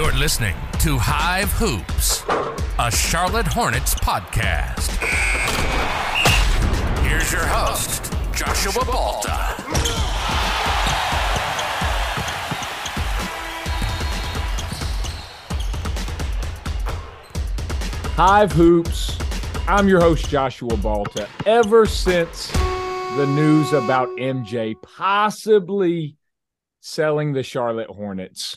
You're listening to Hive Hoops, a Charlotte Hornets podcast. Here's your host, Joshua Balta. Hive Hoops. I'm your host, Joshua Balta. Ever since the news about MJ possibly selling the Charlotte Hornets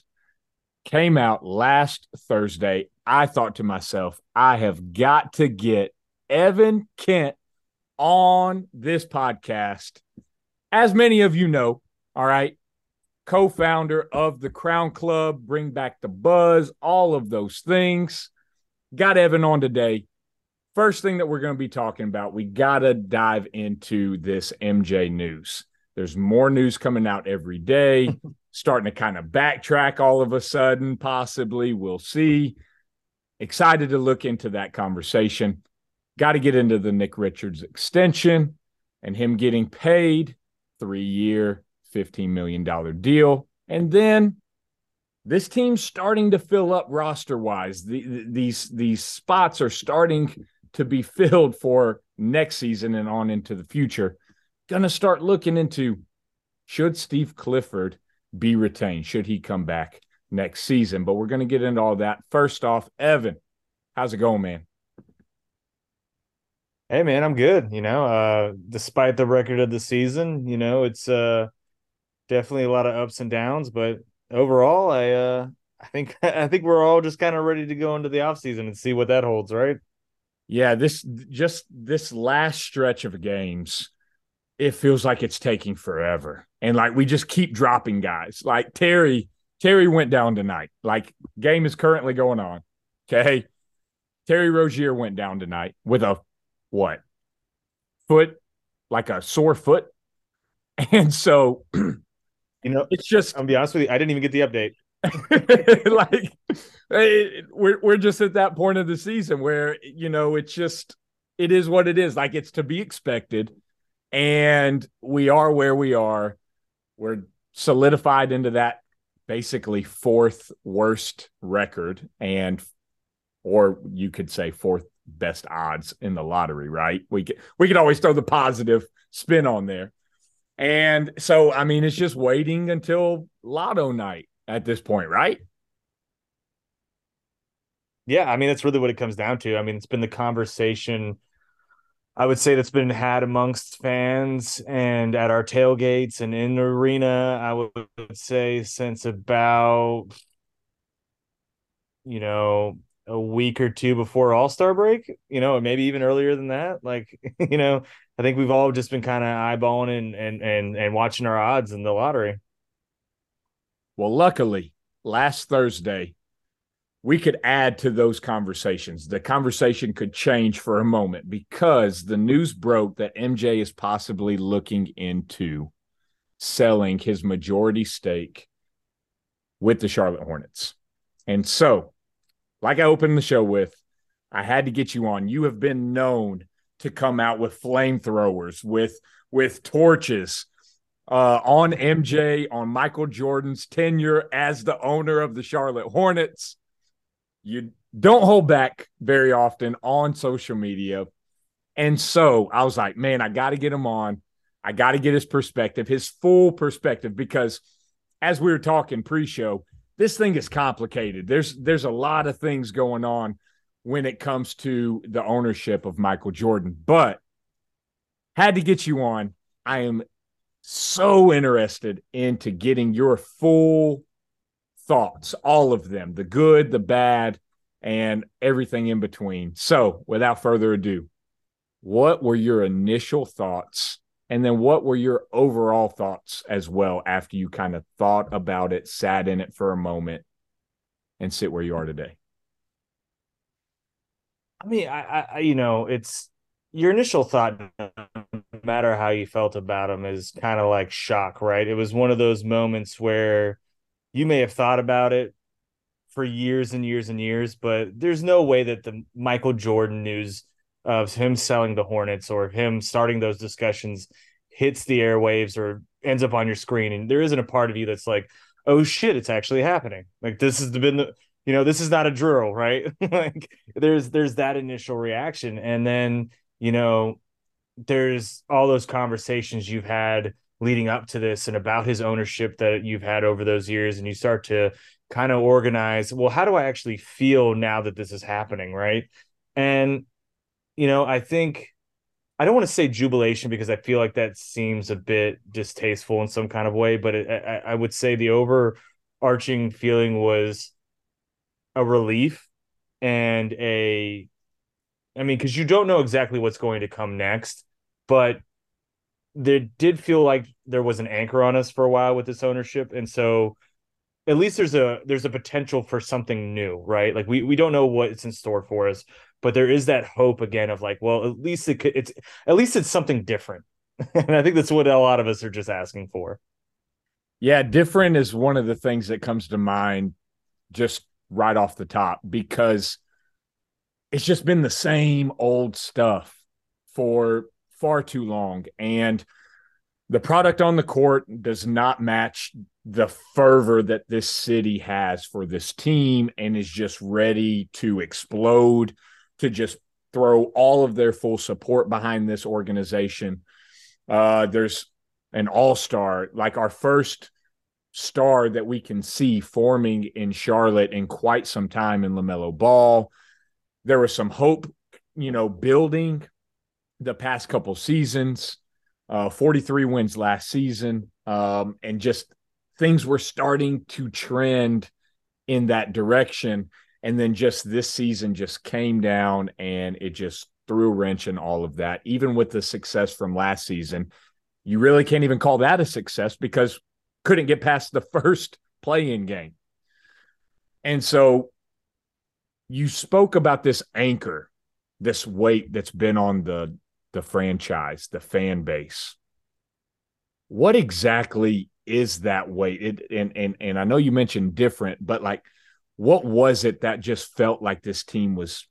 came out last Thursday, I thought to myself, I have got to get Evan Kent on this podcast. As many of you know, all right, co founder of the Crown Club, Bring Back the Buzz, all of those things. Got Evan on today. First thing that we're going to be talking about, we got to dive into this MJ news. There's more news coming out every day, starting to kind of backtrack all of a sudden, possibly. We'll see. Excited to look into that conversation. Got to get into the Nick Richards extension and him getting paid three year, $15 million deal. And then this team's starting to fill up roster wise. The, the, these these spots are starting to be filled for next season and on into the future. Going to start looking into should Steve Clifford be retained? Should he come back next season? But we're going to get into all that. First off, Evan, how's it going, man? Hey man, I'm good. You know, uh, despite the record of the season, you know, it's uh, definitely a lot of ups and downs, but overall, I uh, I think I think we're all just kind of ready to go into the off season and see what that holds, right? Yeah, this just this last stretch of games, it feels like it's taking forever. And like we just keep dropping guys. Like Terry, Terry went down tonight. Like game is currently going on. Okay. Terry Rozier went down tonight with a what? Foot, like a sore foot. And so You know, it's just I'll be honest with you, I didn't even get the update. like it, we're we're just at that point of the season where you know it's just it is what it is like it's to be expected and we are where we are we're solidified into that basically fourth worst record and or you could say fourth best odds in the lottery right we could we could always throw the positive spin on there and so i mean it's just waiting until lotto night at this point, right? Yeah, I mean that's really what it comes down to. I mean, it's been the conversation I would say that's been had amongst fans and at our tailgates and in the arena, I would say since about you know, a week or two before All-Star break, you know, maybe even earlier than that. Like, you know, I think we've all just been kind of eyeballing and and and and watching our odds in the lottery. Well, luckily, last Thursday, we could add to those conversations. The conversation could change for a moment because the news broke that MJ is possibly looking into selling his majority stake with the Charlotte Hornets. And so, like I opened the show with, I had to get you on. You have been known to come out with flamethrowers, with with torches, uh, on MJ, on Michael Jordan's tenure as the owner of the Charlotte Hornets. You don't hold back very often on social media. And so I was like, man, I got to get him on. I got to get his perspective, his full perspective, because as we were talking pre-show, this thing is complicated. There's there's a lot of things going on when it comes to the ownership of Michael Jordan. But had to get you on. I am so interested into getting your full thoughts, all of them, the good, the bad, and everything in between. So, without further ado, what were your initial thoughts? And then what were your overall thoughts as well after you kind of thought about it, sat in it for a moment, and sit where you are today? I mean, I, I you know, it's your initial thought, no matter how you felt about him, is kind of like shock, right? It was one of those moments where you may have thought about it for years and years and years, but there's no way that the Michael Jordan news of him selling the Hornets or him starting those discussions hits the airwaves or ends up on your screen. And there isn't a part of you that's like, oh shit, it's actually happening. Like this has been the you know, this is not a drill, right? like there's there's that initial reaction. And then, you know, there's all those conversations you've had leading up to this and about his ownership that you've had over those years and you start to kind of organize well how do i actually feel now that this is happening right? And you know i think i don't want to say jubilation because i feel like that seems a bit distasteful in some kind of way but it, I, I would say the overarching feeling was a relief and a I mean, because you don't know exactly what's going to come next, but there did feel like there was an anchor on us for a while with this ownership, and so at least there's a there's a potential for something new, right? Like we we don't know what's in store for us, but there is that hope again of like, well, at least it could, it's at least it's something different, and I think that's what a lot of us are just asking for. Yeah, different is one of the things that comes to mind just right off the top because it's just been the same old stuff for far too long. And the product on the court does not match the fervor that this city has for this team and is just ready to explode, to just throw all of their full support behind this organization. Uh, there's an all star, like our first star that we can see forming in Charlotte in quite some time in LaMelo Ball there was some hope, you know, building the past couple seasons. Uh, 43 wins last season, um, and just things were starting to trend in that direction. And then just this season just came down and it just threw a wrench in all of that. Even with the success from last season, you really can't even call that a success because couldn't get past the first play-in game. And so you spoke about this anchor, this weight that's been on the the franchise, the fan base. What exactly is that weight? It, and and and I know you mentioned different, but like, what was it that just felt like this team was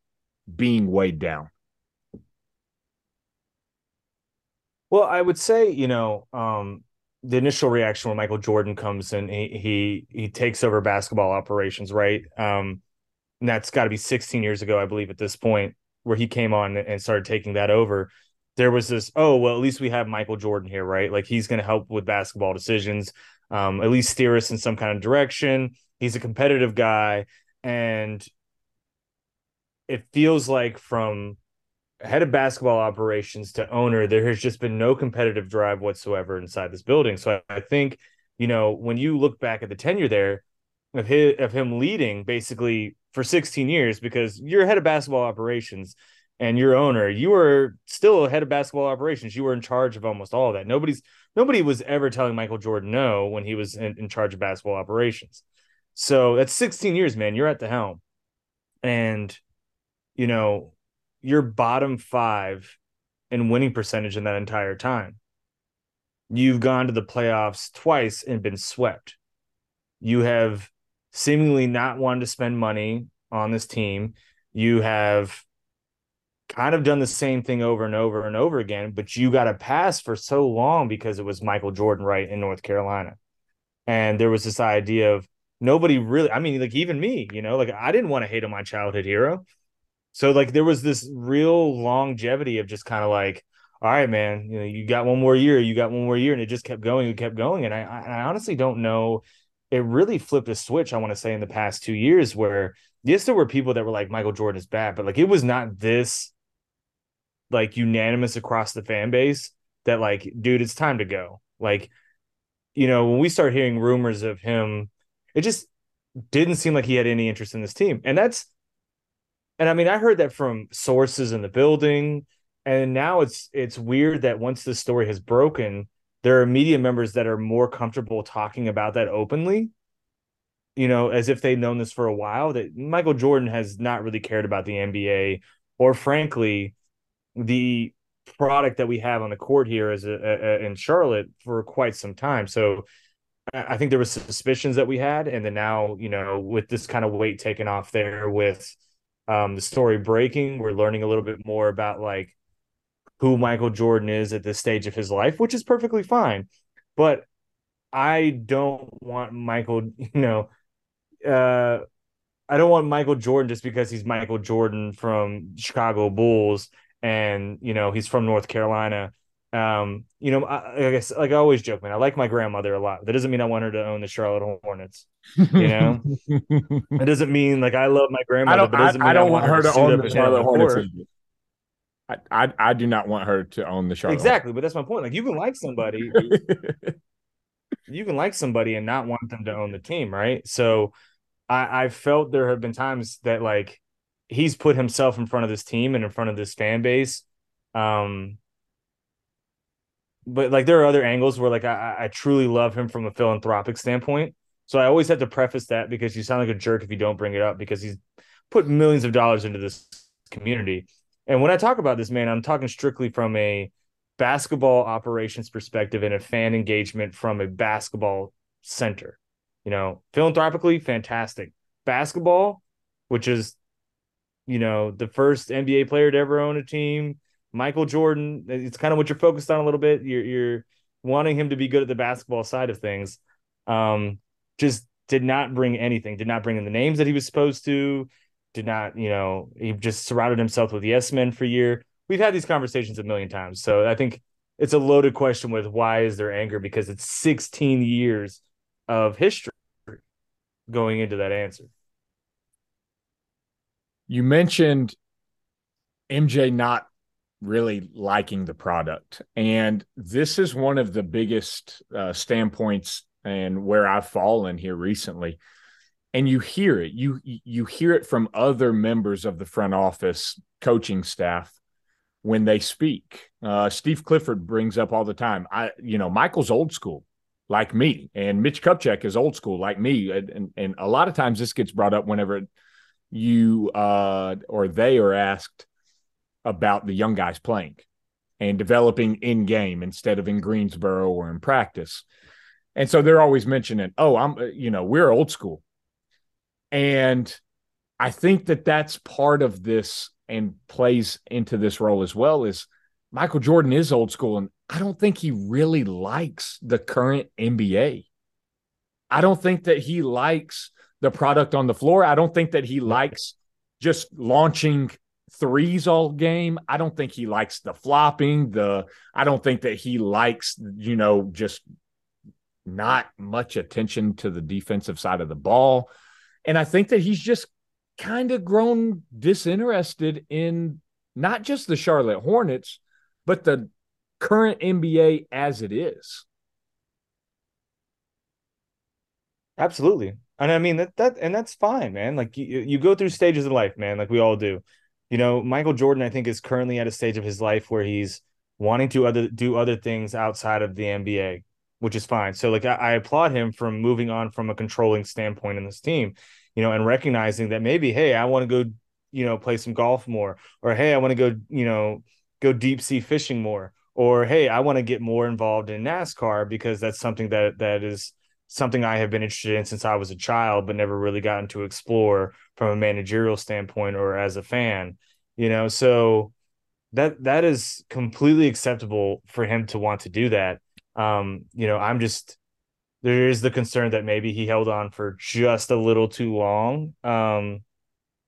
being weighed down? Well, I would say, you know, um, the initial reaction when Michael Jordan comes in, he he he takes over basketball operations, right? Um, and that's got to be 16 years ago, I believe, at this point, where he came on and started taking that over. There was this, oh, well, at least we have Michael Jordan here, right? Like he's going to help with basketball decisions, um, at least steer us in some kind of direction. He's a competitive guy. And it feels like from head of basketball operations to owner, there has just been no competitive drive whatsoever inside this building. So I, I think, you know, when you look back at the tenure there, of his of him leading basically for 16 years because you're head of basketball operations and your owner, you were still head of basketball operations. You were in charge of almost all of that. Nobody's nobody was ever telling Michael Jordan no when he was in, in charge of basketball operations. So that's 16 years, man. You're at the helm. And you know, you're bottom five in winning percentage in that entire time. You've gone to the playoffs twice and been swept. You have seemingly not wanted to spend money on this team. You have kind of done the same thing over and over and over again, but you got a pass for so long because it was Michael Jordan right in North Carolina. And there was this idea of nobody really, I mean, like even me, you know, like I didn't want to hate on my childhood hero. So like there was this real longevity of just kind of like, all right, man, you know, you got one more year, you got one more year, and it just kept going, it kept going. And I, I honestly don't know it really flipped a switch, I want to say, in the past two years where yes, there were people that were like Michael Jordan is bad, but like it was not this like unanimous across the fan base that like, dude, it's time to go. Like, you know, when we start hearing rumors of him, it just didn't seem like he had any interest in this team. And that's and I mean, I heard that from sources in the building. And now it's it's weird that once the story has broken, there are media members that are more comfortable talking about that openly you know as if they've known this for a while that michael jordan has not really cared about the nba or frankly the product that we have on the court here as a, a, in charlotte for quite some time so i think there was suspicions that we had and then now you know with this kind of weight taken off there with um, the story breaking we're learning a little bit more about like who Michael Jordan is at this stage of his life, which is perfectly fine. But I don't want Michael, you know, uh, I don't want Michael Jordan just because he's Michael Jordan from Chicago Bulls and you know he's from North Carolina. Um, you know, I, I guess like I always joke, man. I like my grandmother a lot. That doesn't mean I want her to own the Charlotte Hornets. You know, it doesn't mean like I love my grandmother. I don't, I, I don't want, want her to own the Charlotte Hornets. I, I, I do not want her to own the Charlotte. Exactly, but that's my point. Like you can like somebody, you can like somebody and not want them to own the team, right? So I, I felt there have been times that like he's put himself in front of this team and in front of this fan base. Um, but like there are other angles where like I, I truly love him from a philanthropic standpoint. So I always have to preface that because you sound like a jerk if you don't bring it up because he's put millions of dollars into this community. And when I talk about this man, I'm talking strictly from a basketball operations perspective and a fan engagement from a basketball center. You know, philanthropically, fantastic. Basketball, which is, you know, the first NBA player to ever own a team, Michael Jordan. It's kind of what you're focused on a little bit. You're you're wanting him to be good at the basketball side of things. Um, just did not bring anything. Did not bring in the names that he was supposed to. Did not, you know, he just surrounded himself with yes men for a year. We've had these conversations a million times. So I think it's a loaded question with why is there anger because it's 16 years of history going into that answer. You mentioned MJ not really liking the product. And this is one of the biggest uh, standpoints and where I've fallen here recently. And you hear it. You you hear it from other members of the front office coaching staff when they speak. Uh, Steve Clifford brings up all the time. I, you know, Michael's old school, like me, and Mitch Kupchak is old school, like me. And, and, and a lot of times this gets brought up whenever you uh, or they are asked about the young guys playing and developing in game instead of in Greensboro or in practice. And so they're always mentioning, oh, I'm, uh, you know, we're old school. And I think that that's part of this and plays into this role as well is Michael Jordan is old school and I don't think he really likes the current NBA. I don't think that he likes the product on the floor. I don't think that he likes just launching threes all game. I don't think he likes the flopping, the I don't think that he likes, you know, just not much attention to the defensive side of the ball. And I think that he's just kind of grown disinterested in not just the Charlotte Hornets, but the current NBA as it is. Absolutely. And I mean that that and that's fine, man. Like you, you go through stages of life, man, like we all do. You know, Michael Jordan, I think, is currently at a stage of his life where he's wanting to other do other things outside of the NBA, which is fine. So like I, I applaud him from moving on from a controlling standpoint in this team you know, and recognizing that maybe, hey, I want to go, you know, play some golf more, or hey, I want to go, you know, go deep sea fishing more, or hey, I want to get more involved in NASCAR because that's something that that is something I have been interested in since I was a child, but never really gotten to explore from a managerial standpoint or as a fan, you know. So that that is completely acceptable for him to want to do that. Um, you know, I'm just there is the concern that maybe he held on for just a little too long. Um,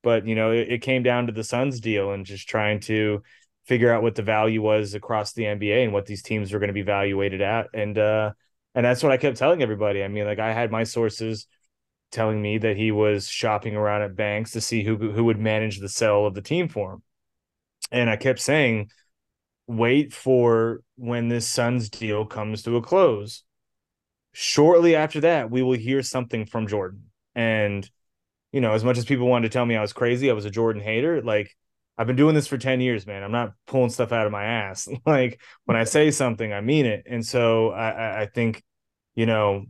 but you know, it, it, came down to the Suns deal and just trying to figure out what the value was across the NBA and what these teams were going to be valuated at. And uh, and that's what I kept telling everybody. I mean, like I had my sources telling me that he was shopping around at banks to see who who would manage the sale of the team for him. And I kept saying, wait for when this Suns deal comes to a close shortly after that, we will hear something from Jordan. And, you know, as much as people wanted to tell me I was crazy, I was a Jordan hater, like I've been doing this for 10 years, man. I'm not pulling stuff out of my ass. like when I say something, I mean it. And so I, I think, you know,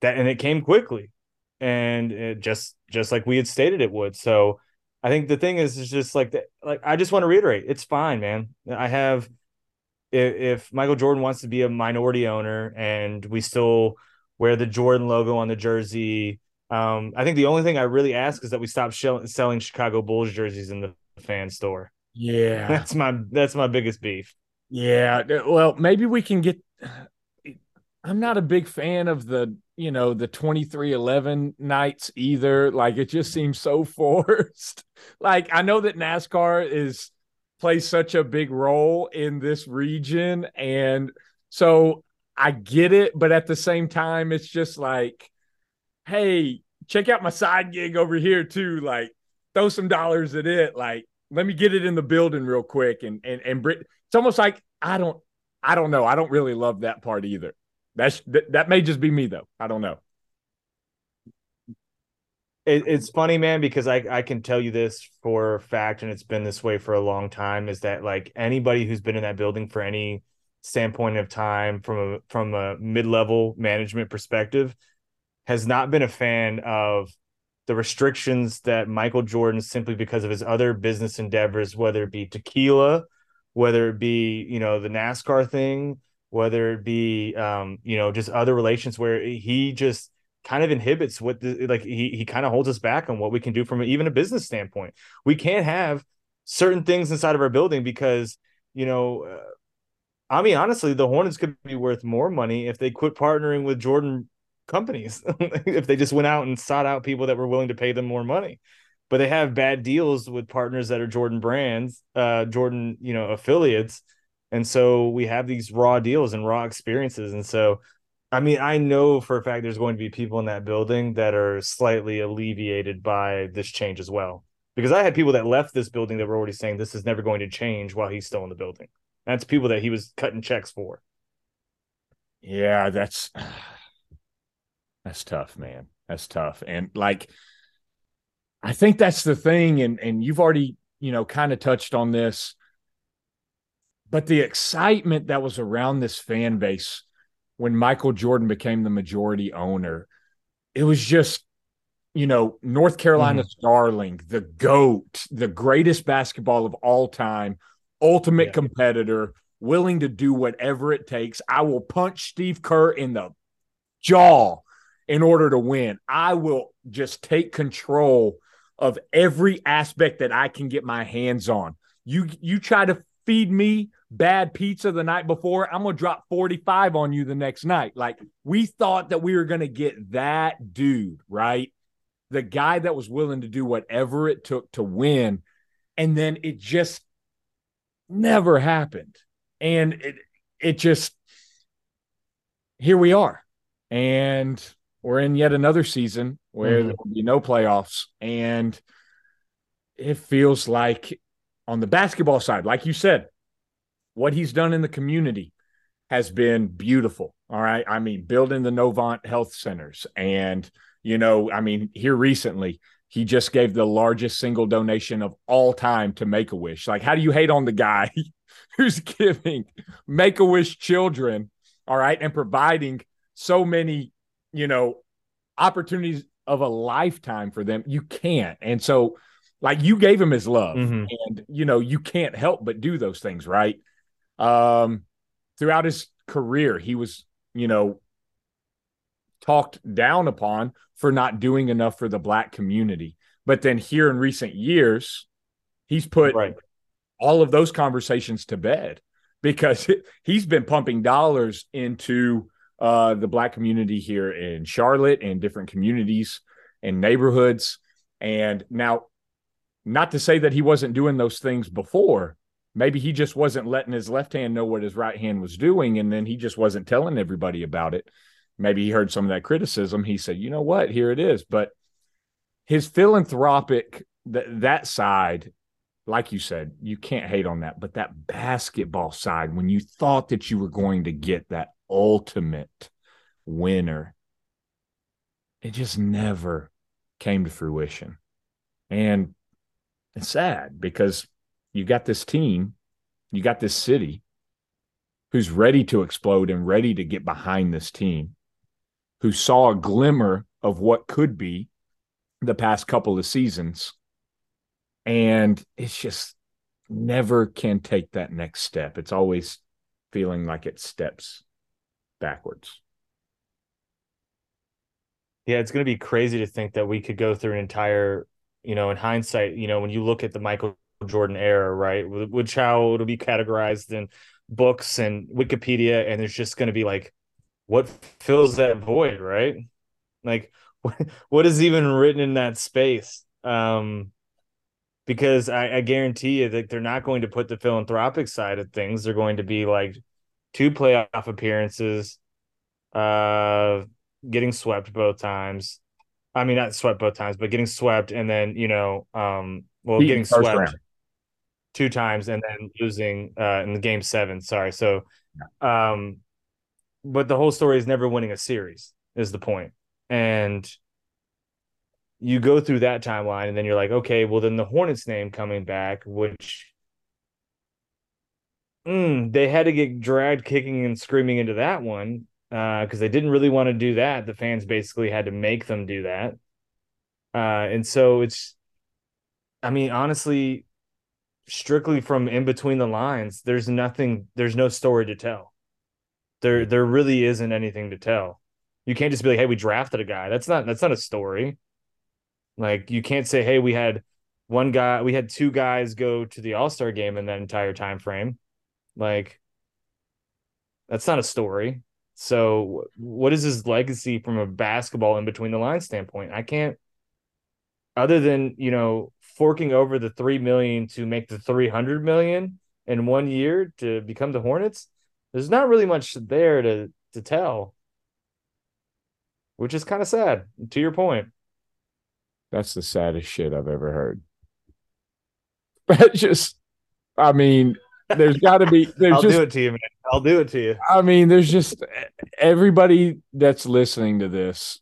that and it came quickly and it just just like we had stated it would. So I think the thing is is just like that like I just want to reiterate, it's fine, man. I have if, if Michael Jordan wants to be a minority owner and we still wear the Jordan logo on the jersey, um, I think the only thing I really ask is that we stop selling Chicago Bulls jerseys in the fan store. Yeah, that's my that's my biggest beef. Yeah, well, maybe we can get. I'm not a big fan of the you know, the 2311 nights either. Like it just seems so forced. like I know that NASCAR is plays such a big role in this region and so I get it, but at the same time it's just like hey, check out my side gig over here too. Like throw some dollars at it. Like let me get it in the building real quick and and and Brit- it's almost like I don't I don't know. I don't really love that part either. That's that, that may just be me though. I don't know. It, it's funny, man, because I I can tell you this for a fact, and it's been this way for a long time. Is that like anybody who's been in that building for any standpoint of time from a from a mid level management perspective has not been a fan of the restrictions that Michael Jordan simply because of his other business endeavors, whether it be tequila, whether it be you know the NASCAR thing, whether it be um, you know just other relations where he just kind of inhibits what the like he he kind of holds us back on what we can do from even a business standpoint. We can't have certain things inside of our building because you know. Uh, I mean, honestly, the Hornets could be worth more money if they quit partnering with Jordan companies. If they just went out and sought out people that were willing to pay them more money. But they have bad deals with partners that are jordan brands uh jordan you know affiliates. And so we have these raw deals and raw experiences. And so i mean i know for a fact there's going to be people in that building that are slightly alleviated by this change as well. Because i had people that left this building that were already saying this is never going to change while he's still in the building. That's people that he was cutting checks for. Yeah that's that's tough, man. That's tough. And like I think that's the thing and and you've already, you know, kind of touched on this. But the excitement that was around this fan base when Michael Jordan became the majority owner, it was just you know, North Carolina's mm-hmm. darling, the GOAT, the greatest basketball of all time, ultimate yeah. competitor, willing to do whatever it takes. I will punch Steve Kerr in the jaw in order to win. I will just take control of every aspect that I can get my hands on. You you try to feed me bad pizza the night before, I'm going to drop 45 on you the next night. Like we thought that we were going to get that dude, right? The guy that was willing to do whatever it took to win. And then it just never happened. And it it just here we are. And we're in yet another season where mm-hmm. there will be no playoffs. And it feels like on the basketball side, like you said, what he's done in the community has been beautiful. All right. I mean, building the Novant health centers. And, you know, I mean, here recently, he just gave the largest single donation of all time to Make a Wish. Like, how do you hate on the guy who's giving Make a Wish children, all right, and providing so many you know, opportunities of a lifetime for them. You can't. And so, like, you gave him his love, mm-hmm. and, you know, you can't help but do those things, right? Um, throughout his career, he was, you know, talked down upon for not doing enough for the black community. But then here in recent years, he's put right. all of those conversations to bed because he's been pumping dollars into uh, the black community here in Charlotte and different communities and neighborhoods. And now, not to say that he wasn't doing those things before. Maybe he just wasn't letting his left hand know what his right hand was doing, and then he just wasn't telling everybody about it. Maybe he heard some of that criticism. He said, "You know what? Here it is." But his philanthropic th- that side like you said, you can't hate on that. But that basketball side, when you thought that you were going to get that ultimate winner, it just never came to fruition. And it's sad because you got this team, you got this city who's ready to explode and ready to get behind this team, who saw a glimmer of what could be the past couple of seasons and it's just never can take that next step. It's always feeling like it steps backwards. Yeah, it's going to be crazy to think that we could go through an entire, you know, in hindsight, you know, when you look at the Michael Jordan era, right, which how it'll be categorized in books and Wikipedia, and there's just going to be like, what fills that void, right? Like, what is even written in that space? Um, because I, I guarantee you that they're not going to put the philanthropic side of things. They're going to be like two playoff appearances, uh, getting swept both times. I mean, not swept both times, but getting swept and then you know, um, well, getting swept round. two times and then losing uh, in the game seven. Sorry, so, um, but the whole story is never winning a series is the point, and you go through that timeline and then you're like, okay, well then the Hornets name coming back, which mm, they had to get dragged kicking and screaming into that one because uh, they didn't really want to do that. The fans basically had to make them do that. Uh, and so it's, I mean, honestly, strictly from in between the lines, there's nothing, there's no story to tell. There, there really isn't anything to tell. You can't just be like, "Hey, we drafted a guy." That's not, that's not a story. Like you can't say, "Hey, we had one guy, we had two guys go to the All Star game in that entire time frame." Like that's not a story. So, what is his legacy from a basketball in between the line standpoint? I can't, other than you know, forking over the three million to make the three hundred million in one year to become the Hornets. There's not really much there to to tell, which is kind of sad. To your point, that's the saddest shit I've ever heard. That just, I mean, there's got to be. There's I'll just, do it to you, man. I'll do it to you. I mean, there's just everybody that's listening to this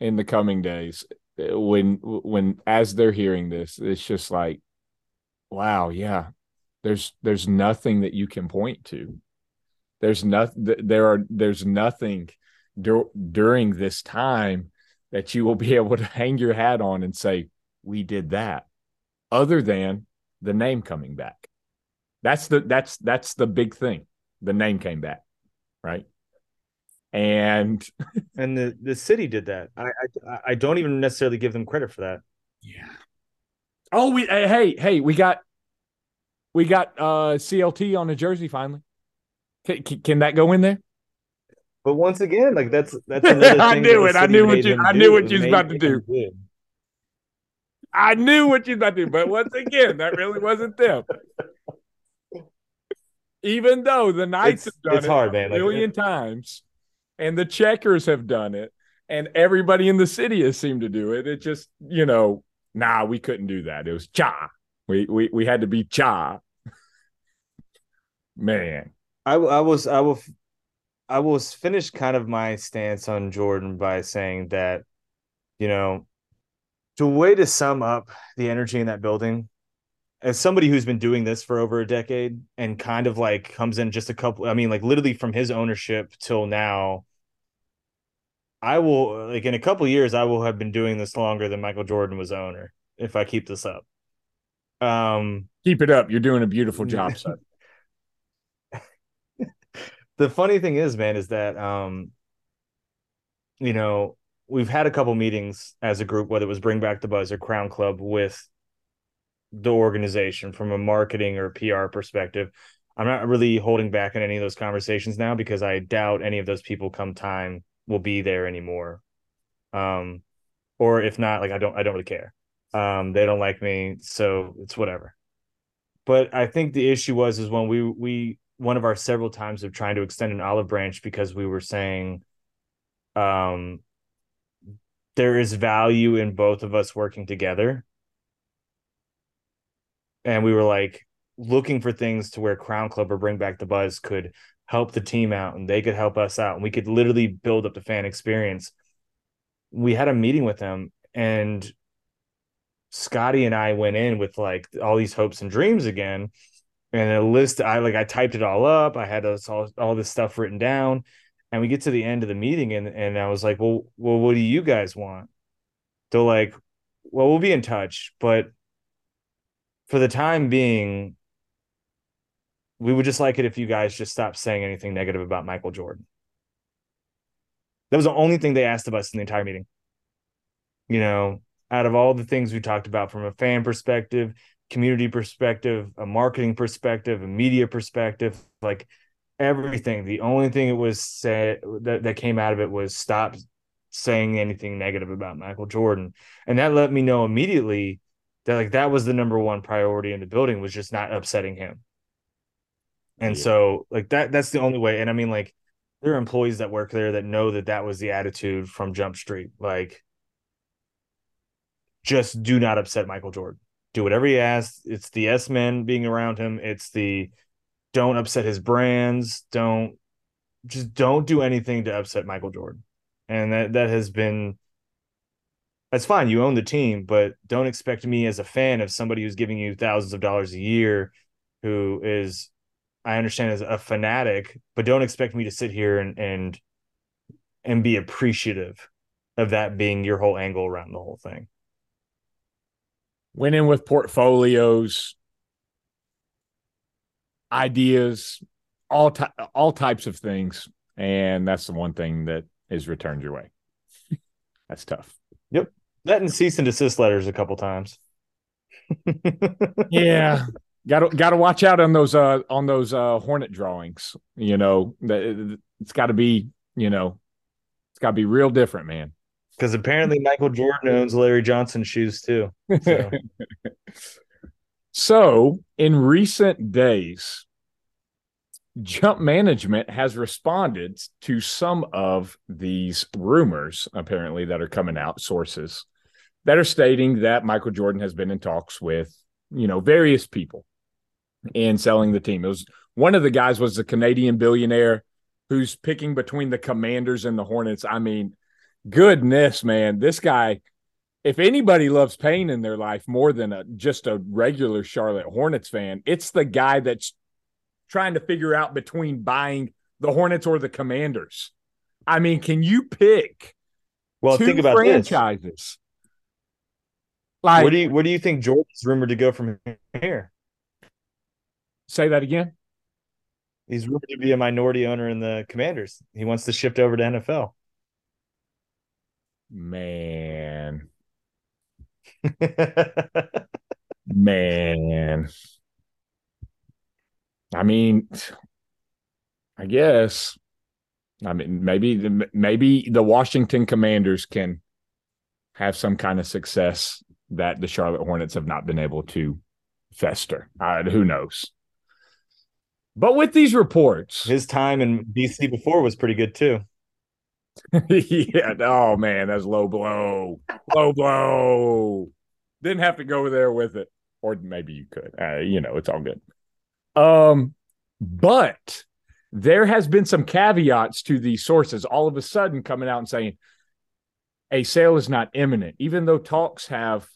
in the coming days when when as they're hearing this, it's just like, wow, yeah. There's there's nothing that you can point to. There's nothing. There are there's nothing dur- during this time that you will be able to hang your hat on and say, we did that, other than the name coming back. That's the that's that's the big thing. The name came back, right? And and the the city did that. I I, I don't even necessarily give them credit for that. Yeah. Oh, we hey hey we got we got uh CLT on the jersey finally. Can, can that go in there? But once again, like that's that's I knew it. I knew what you I knew what you was about to do. I knew what you was about to do, but once again, that really wasn't them. Even though the Knights it's, have done it's it hard, a million like, times, and the Checkers have done it, and everybody in the city has seemed to do it. It just, you know, nah, we couldn't do that. It was cha. We we we had to be cha. Man, I I was I will I will finish kind of my stance on Jordan by saying that, you know, the way to sum up the energy in that building, as somebody who's been doing this for over a decade and kind of like comes in just a couple, I mean, like literally from his ownership till now, I will like in a couple years, I will have been doing this longer than Michael Jordan was owner if I keep this up. Um, keep it up. You're doing a beautiful job, son. the funny thing is, man, is that um, you know, we've had a couple meetings as a group, whether it was Bring Back the Buzz or Crown Club, with the organization from a marketing or PR perspective. I'm not really holding back on any of those conversations now because I doubt any of those people come time will be there anymore. Um, or if not, like I don't I don't really care. Um, they don't like me, so it's whatever. But I think the issue was is when we we one of our several times of trying to extend an olive branch because we were saying um there is value in both of us working together and we were like looking for things to where crown club or bring back the buzz could help the team out and they could help us out and we could literally build up the fan experience. We had a meeting with them and scotty and i went in with like all these hopes and dreams again. And a list i like i typed it all up i had all, all this stuff written down and we get to the end of the meeting and, and i was like well well what do you guys want? They're like well we'll be in touch but for the time being we would just like it if you guys just stopped saying anything negative about michael jordan that was the only thing they asked of us in the entire meeting you know out of all the things we talked about from a fan perspective community perspective, a marketing perspective, a media perspective, like everything. The only thing it was said that, that came out of it was stop saying anything negative about Michael Jordan. And that let me know immediately that like that was the number one priority in the building was just not upsetting him. And yeah. so like that that's the only way and I mean like there are employees that work there that know that that was the attitude from Jump Street like just do not upset Michael Jordan. Do whatever he asks. It's the S men being around him. It's the don't upset his brands. Don't just don't do anything to upset Michael Jordan. And that that has been that's fine. You own the team, but don't expect me as a fan of somebody who's giving you thousands of dollars a year, who is, I understand, is a fanatic, but don't expect me to sit here and and and be appreciative of that being your whole angle around the whole thing. Went in with portfolios, ideas, all ty- all types of things, and that's the one thing that is returned your way. that's tough. And cease and desist letters a couple times. yeah. Got to got to watch out on those uh on those uh hornet drawings. You know, that it's got to be, you know, it's got to be real different, man. Because apparently Michael Jordan owns Larry Johnson shoes too. So. so, in recent days, Jump Management has responded to some of these rumors, apparently, that are coming out, sources that are stating that Michael Jordan has been in talks with, you know, various people in selling the team. It was one of the guys was a Canadian billionaire who's picking between the Commanders and the Hornets. I mean, goodness, man, this guy. If anybody loves pain in their life more than a, just a regular Charlotte Hornets fan, it's the guy that's trying to figure out between buying the Hornets or the Commanders. I mean, can you pick? Well, think about franchises. This. Like, where do you where do you think Jordan's rumored to go from here? Say that again. He's rumored to be a minority owner in the Commanders. He wants to shift over to NFL. Man. Man. I mean, I guess. I mean, maybe maybe the Washington Commanders can have some kind of success that the Charlotte Hornets have not been able to fester. Uh, who knows? But with these reports, his time in DC before was pretty good too. yeah. Oh man, that's low blow. low blow. Didn't have to go there with it, or maybe you could. Uh, you know, it's all good. Um, but there has been some caveats to these sources. All of a sudden, coming out and saying a sale is not imminent, even though talks have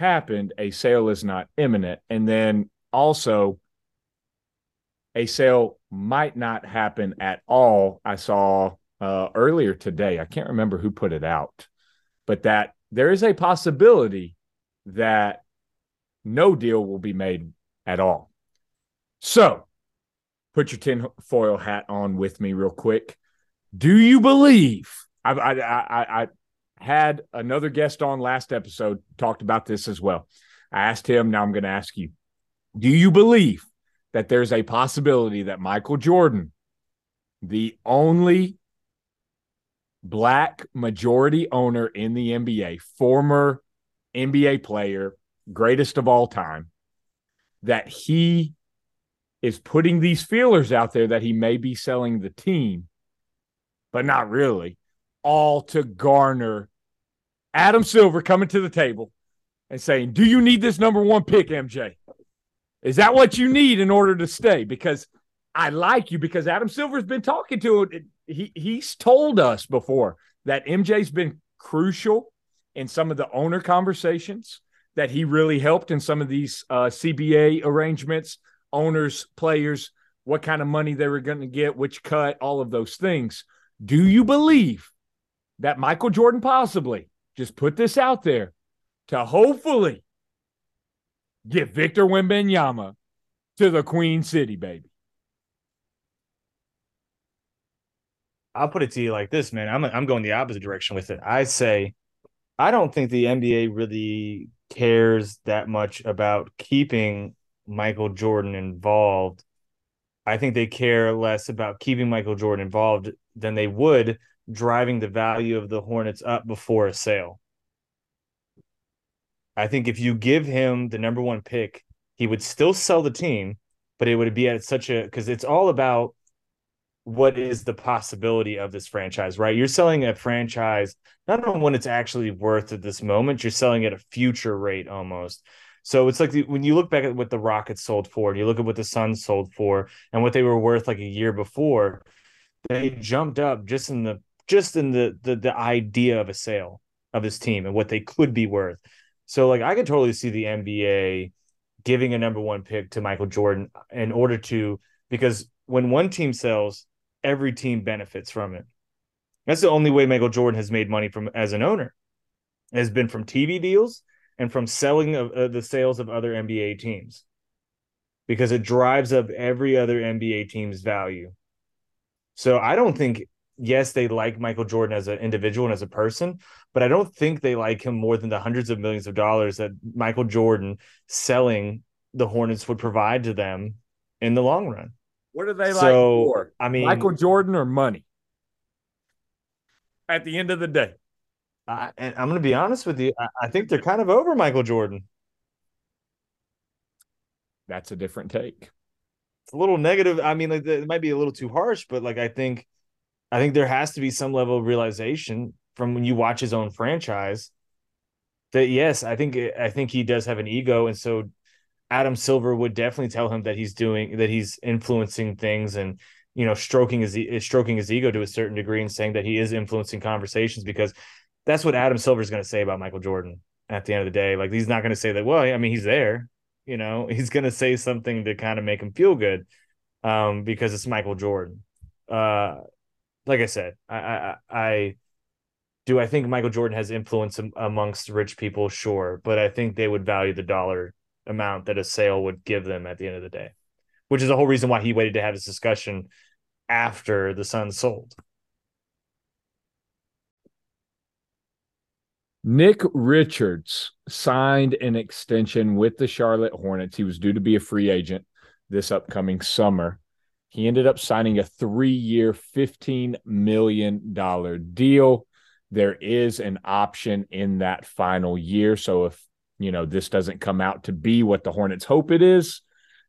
happened, a sale is not imminent. And then also, a sale might not happen at all. I saw uh, earlier today, I can't remember who put it out, but that there is a possibility that no deal will be made at all. So, put your tinfoil hat on with me real quick. Do you believe? I, I, I, I had another guest on last episode, talked about this as well. I asked him, now I'm going to ask you Do you believe that there's a possibility that Michael Jordan, the only black majority owner in the NBA, former NBA player, greatest of all time, that he is putting these feelers out there that he may be selling the team, but not really, all to garner Adam Silver coming to the table and saying, Do you need this number one pick, MJ? Is that what you need in order to stay? Because I like you because Adam Silver's been talking to it. He he's told us before that MJ's been crucial in some of the owner conversations that he really helped in some of these uh, CBA arrangements, owners, players, what kind of money they were going to get, which cut, all of those things. Do you believe that Michael Jordan possibly just put this out there to hopefully get Victor Wembanyama to the Queen City, baby. I'll put it to you like this, man. I'm I'm going the opposite direction with it. I say I don't think the NBA really cares that much about keeping Michael Jordan involved. I think they care less about keeping Michael Jordan involved than they would driving the value of the Hornets up before a sale. I think if you give him the number one pick, he would still sell the team, but it would be at such a because it's all about what is the possibility of this franchise, right? You're selling a franchise not on what it's actually worth at this moment, you're selling at a future rate almost. So it's like the, when you look back at what the Rockets sold for, and you look at what the Suns sold for, and what they were worth like a year before, they jumped up just in the just in the the, the idea of a sale of this team and what they could be worth. So like I could totally see the NBA giving a number one pick to Michael Jordan in order to because when one team sells, every team benefits from it. That's the only way Michael Jordan has made money from as an owner. It has been from TV deals and from selling of uh, the sales of other NBA teams. Because it drives up every other NBA team's value. So I don't think yes, they like Michael Jordan as an individual and as a person, but I don't think they like him more than the hundreds of millions of dollars that Michael Jordan selling the Hornets would provide to them in the long run. What do they so, like more? I mean, Michael Jordan or money? At the end of the day, I, and I'm going to be honest with you. I, I think they're kind of over Michael Jordan. That's a different take. It's a little negative. I mean, like it might be a little too harsh, but like I think, I think there has to be some level of realization from when you watch his own franchise that yes, I think I think he does have an ego, and so Adam Silver would definitely tell him that he's doing that he's influencing things and you know stroking his stroking his ego to a certain degree and saying that he is influencing conversations because that's what Adam Silver is going to say about Michael Jordan at the end of the day. Like he's not going to say that. Well, I mean, he's there. You know, he's going to say something to kind of make him feel good um, because it's Michael Jordan. Uh, like I said, I, I, I do I think Michael Jordan has influence amongst rich people? Sure, but I think they would value the dollar amount that a sale would give them at the end of the day, which is the whole reason why he waited to have this discussion after the Suns sold. Nick Richards signed an extension with the Charlotte Hornets. He was due to be a free agent this upcoming summer. He ended up signing a three year, $15 million deal. There is an option in that final year. So if you know, this doesn't come out to be what the Hornets hope it is.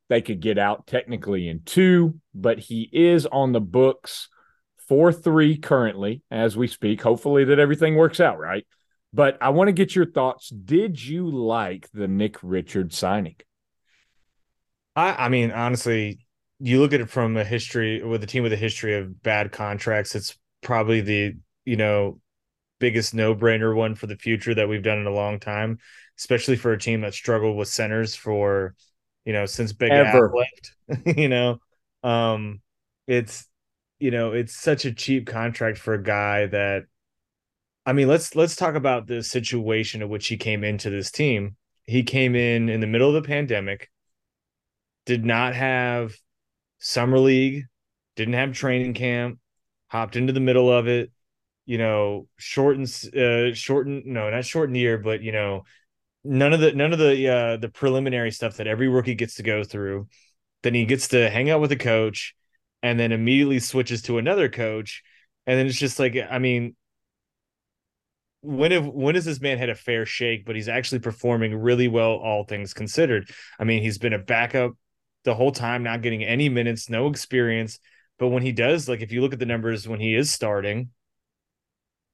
They could get out technically in two, but he is on the books for three currently as we speak. Hopefully that everything works out right. But I want to get your thoughts. Did you like the Nick Richard signing? I, I mean, honestly, you look at it from a history with a team with a history of bad contracts. It's probably the you know biggest no brainer one for the future that we've done in a long time especially for a team that struggled with centers for you know since Big Ever. left. you know, um, it's you know it's such a cheap contract for a guy that. I mean, let's let's talk about the situation in which he came into this team. He came in in the middle of the pandemic, did not have summer league, didn't have training camp, hopped into the middle of it, you know, shortened uh shortened no, not shortened year, but you know, none of the none of the uh the preliminary stuff that every rookie gets to go through. Then he gets to hang out with a coach and then immediately switches to another coach. And then it's just like i mean when have when has this man had a fair shake but he's actually performing really well all things considered? I mean he's been a backup the whole time not getting any minutes no experience but when he does like if you look at the numbers when he is starting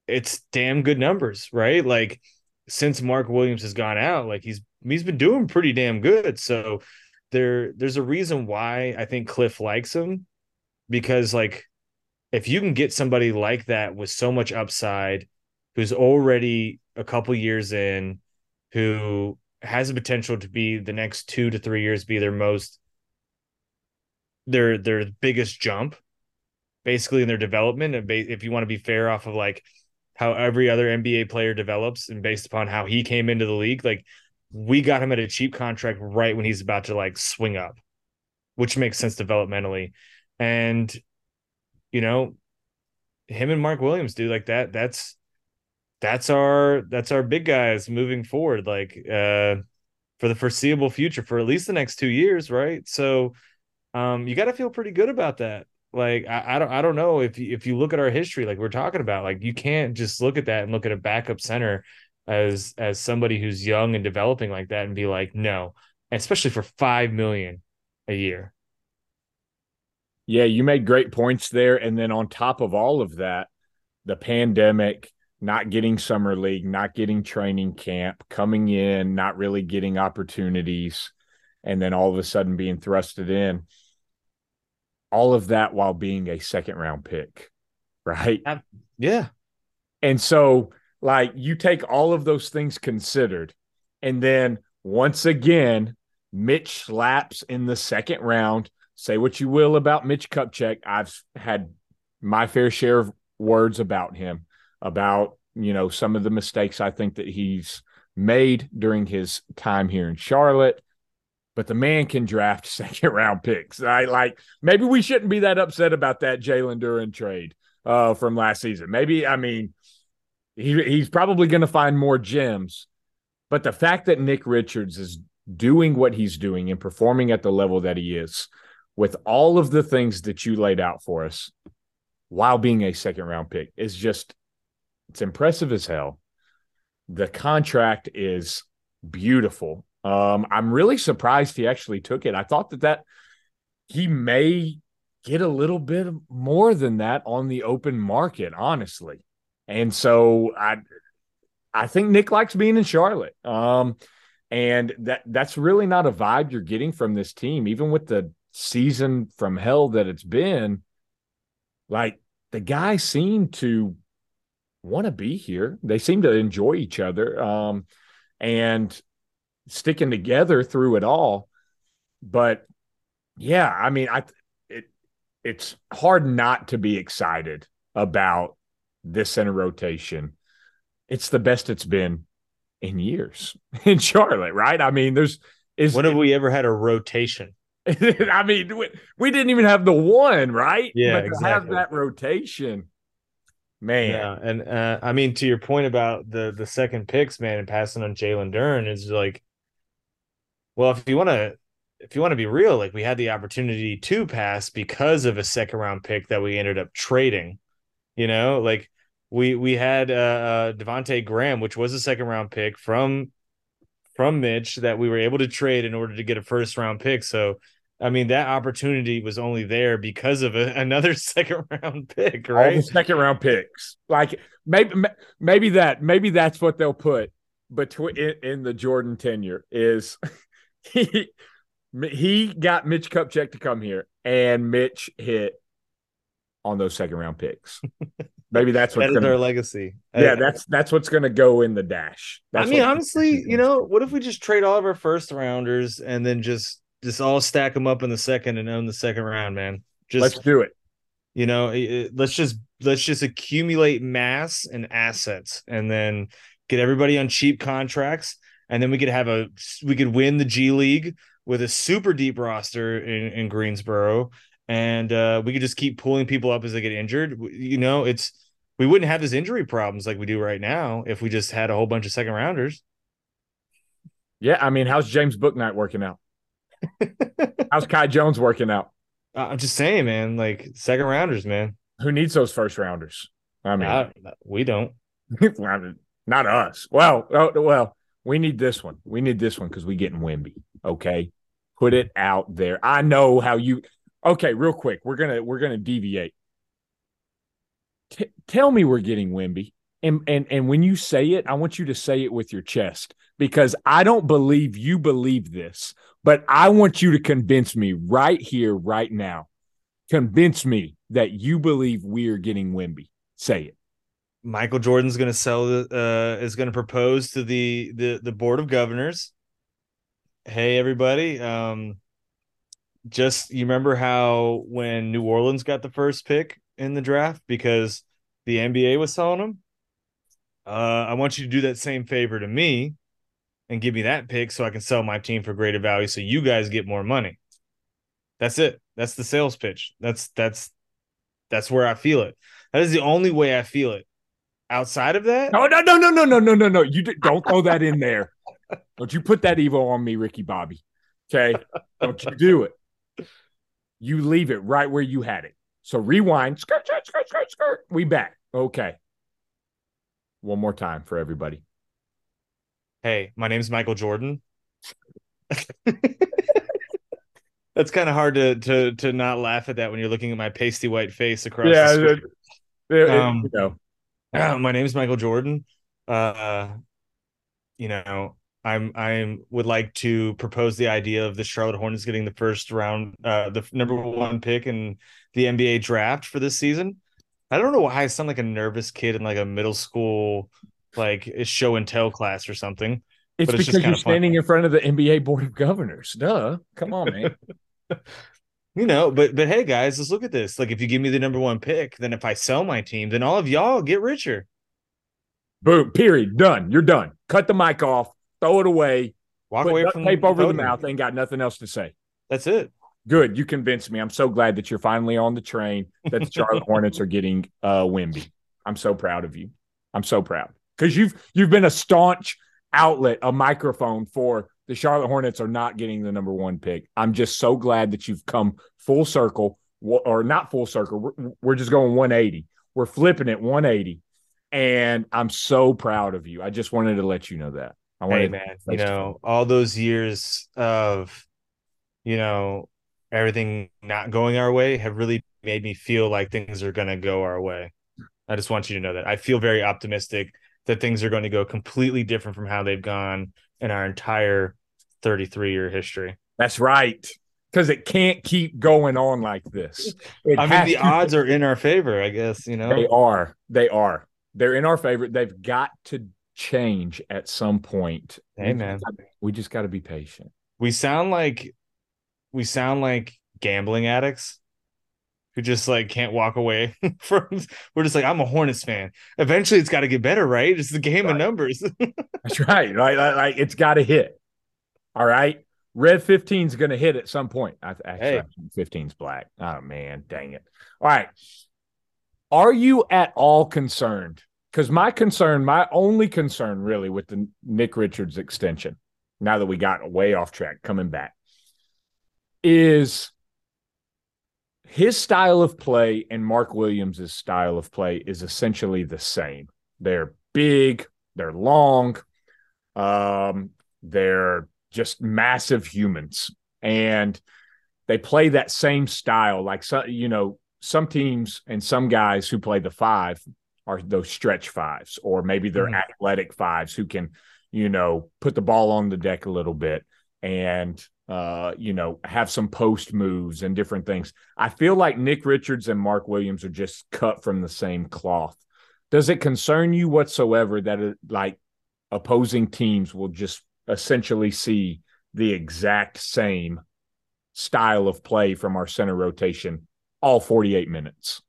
it's damn good numbers right like since Mark Williams has gone out, like he's he's been doing pretty damn good. So there there's a reason why I think Cliff likes him because like if you can get somebody like that with so much upside who's already a couple years in who has the potential to be the next 2 to 3 years be their most their their biggest jump basically in their development and if you want to be fair off of like how every other NBA player develops and based upon how he came into the league, like we got him at a cheap contract right when he's about to like swing up, which makes sense developmentally. And you know, him and Mark Williams do like that. That's that's our that's our big guys moving forward, like uh for the foreseeable future, for at least the next two years, right? So um you gotta feel pretty good about that. Like I, I don't I don't know if if you look at our history, like we're talking about, like you can't just look at that and look at a backup center as as somebody who's young and developing like that and be like, no, especially for five million a year. Yeah, you made great points there. And then on top of all of that, the pandemic, not getting summer league, not getting training camp, coming in, not really getting opportunities, and then all of a sudden being thrusted in. All of that while being a second round pick, right? Yeah. And so, like, you take all of those things considered, and then once again, Mitch slaps in the second round say what you will about Mitch Kupchak. I've had my fair share of words about him, about, you know, some of the mistakes I think that he's made during his time here in Charlotte. But the man can draft second round picks. I like maybe we shouldn't be that upset about that Jalen Duren trade uh, from last season. Maybe I mean he he's probably going to find more gems. But the fact that Nick Richards is doing what he's doing and performing at the level that he is, with all of the things that you laid out for us while being a second round pick is just it's impressive as hell. The contract is beautiful. Um, I'm really surprised he actually took it. I thought that that he may get a little bit more than that on the open market, honestly. And so I I think Nick likes being in Charlotte. Um, and that that's really not a vibe you're getting from this team, even with the season from hell that it's been, like the guys seem to want to be here. They seem to enjoy each other um, and sticking together through it all. But yeah, I mean, I it it's hard not to be excited about this center rotation. It's the best it's been in years in Charlotte, right? I mean, there's is when have we ever had a rotation? I mean, we, we, didn't even have the one, right? Yeah, but exactly. have that rotation, man. Yeah, and uh, I mean, to your point about the the second picks, man, and passing on Jalen Duren is like, well, if you want to, if you want to be real, like we had the opportunity to pass because of a second round pick that we ended up trading. You know, like we we had uh, uh Devonte Graham, which was a second round pick from from Mitch that we were able to trade in order to get a first round pick. So I mean, that opportunity was only there because of a, another second round pick, right? All the second round picks. Like maybe maybe that maybe that's what they'll put between in, in the Jordan tenure is he he got Mitch Kupchak to come here and Mitch hit on those second round picks. Maybe that's what's that gonna, their legacy. Yeah, that's that's what's going to go in the dash. That's I mean, honestly, you know, what if we just trade all of our first rounders and then just just all stack them up in the second and own the second round, man. Just let's do it. You know, let's just let's just accumulate mass and assets, and then get everybody on cheap contracts, and then we could have a we could win the G League with a super deep roster in, in Greensboro, and uh, we could just keep pulling people up as they get injured. You know, it's we wouldn't have this injury problems like we do right now if we just had a whole bunch of second rounders. Yeah, I mean, how's James Bouknight working out? How's Kai Jones working out? I'm just saying, man. Like second rounders, man. Who needs those first rounders? I mean, I, we don't. not us. Well, oh, well, we need this one. We need this one because we getting Wemby. Okay, put it out there. I know how you. Okay, real quick, we're gonna we're gonna deviate. T- tell me we're getting Wemby. and and and when you say it, I want you to say it with your chest because I don't believe you believe this, but I want you to convince me right here, right now. Convince me that you believe we are getting Wemby. Say it. Michael Jordan's going to sell the uh is going to propose to the the the board of governors. Hey everybody, um just you remember how when New Orleans got the first pick in the draft because the NBA was selling them? Uh I want you to do that same favor to me and give me that pick so I can sell my team for greater value so you guys get more money. That's it. That's the sales pitch. That's that's that's where I feel it. That is the only way I feel it. Outside of that, no, no, no, no, no, no, no, no, no. You don't throw that in there. Don't you put that evil on me, Ricky Bobby? Okay, don't you do it. You leave it right where you had it. So rewind. Skirt, skirt, skirt, skirt, skirt. We back. Okay. One more time for everybody. Hey, my name's Michael Jordan. That's kind of hard to to to not laugh at that when you're looking at my pasty white face across Yeah, the screen. It- it- Um, you know, my name is Michael Jordan. Uh, you know, I'm I'm would like to propose the idea of the Charlotte Hornets getting the first round, uh, the number one pick in the NBA draft for this season. I don't know why I sound like a nervous kid in like a middle school like show and tell class or something. it's but it's just because you're kinda fun. standing in front of the NBA Board of Governors. Duh. Come on, man. You know, but but hey guys, let's look at this. Like if you give me the number one pick, then if I sell my team, then all of y'all get richer. Boom. Period. Done. You're done. Cut the mic off. Throw it away. Walk away from tape over the voting. mouth. Ain't got nothing else to say. That's it. Good. You convinced me. I'm so glad that you're finally on the train that the Charlotte Hornets are getting uh Wemby. I'm so proud of you. I'm so proud. Because you've you've been a staunch outlet, a microphone for the Charlotte Hornets are not getting the number one pick. I'm just so glad that you've come full circle, or not full circle. We're, we're just going 180. We're flipping it 180. And I'm so proud of you. I just wanted to let you know that. I wanted Hey man, you know, all those years of you know, everything not going our way have really made me feel like things are going to go our way. I just want you to know that. I feel very optimistic that things are going to go completely different from how they've gone in our entire 33 year history. That's right. Because it can't keep going on like this. It I mean, the to- odds are in our favor, I guess, you know. They are. They are. They're in our favor. They've got to change at some point. Hey, We just man. gotta- we just got to be patient. we sound like we sound like gambling addicts who just like can't walk away from we're just like i'm a hornets fan eventually it's got to get better right it's the game of numbers That's right. Like, like, like, it's got to hit. All right. Red 15 is going to hit at some point. I, actually, Hey. 15 is black. Oh, man. Dang it. All right. Are you at all concerned? Because my concern, my only concern really with the Nick Richards extension, now that we got way off track coming back, is his style of play and Mark Williams' style of play is essentially the same. They're big, they're long, um, they're just massive humans, and they play that same style. Like some, you know, some teams and some guys who play the five are those stretch fives, or maybe they're Mhm. athletic fives who can, you know, put the ball on the deck a little bit and uh, you know, have some post moves and different things. I feel like Nick Richards and Mark Williams are just cut from the same cloth. Does it concern you whatsoever that it, like opposing teams will just essentially see the exact same style of play from our center rotation all 48 minutes?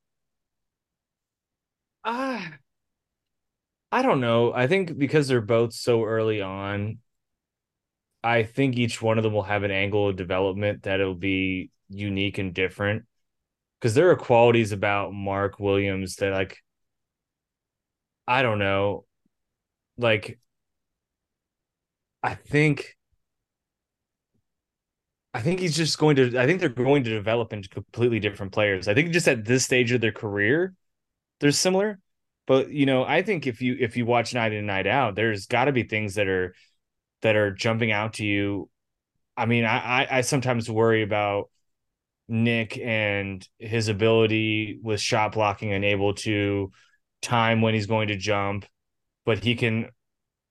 Ah, I don't know. I think because they're both so early on, I think each one of them will have an angle of development that'll be unique and different. Because there are qualities about Mark Williams that, like, I don't know, like, I think. I think he's just going to. I think they're going to develop into completely different players. I think just at this stage of their career, they're similar but you know i think if you if you watch night in and night out there's got to be things that are that are jumping out to you i mean I, I i sometimes worry about nick and his ability with shot blocking and able to time when he's going to jump but he can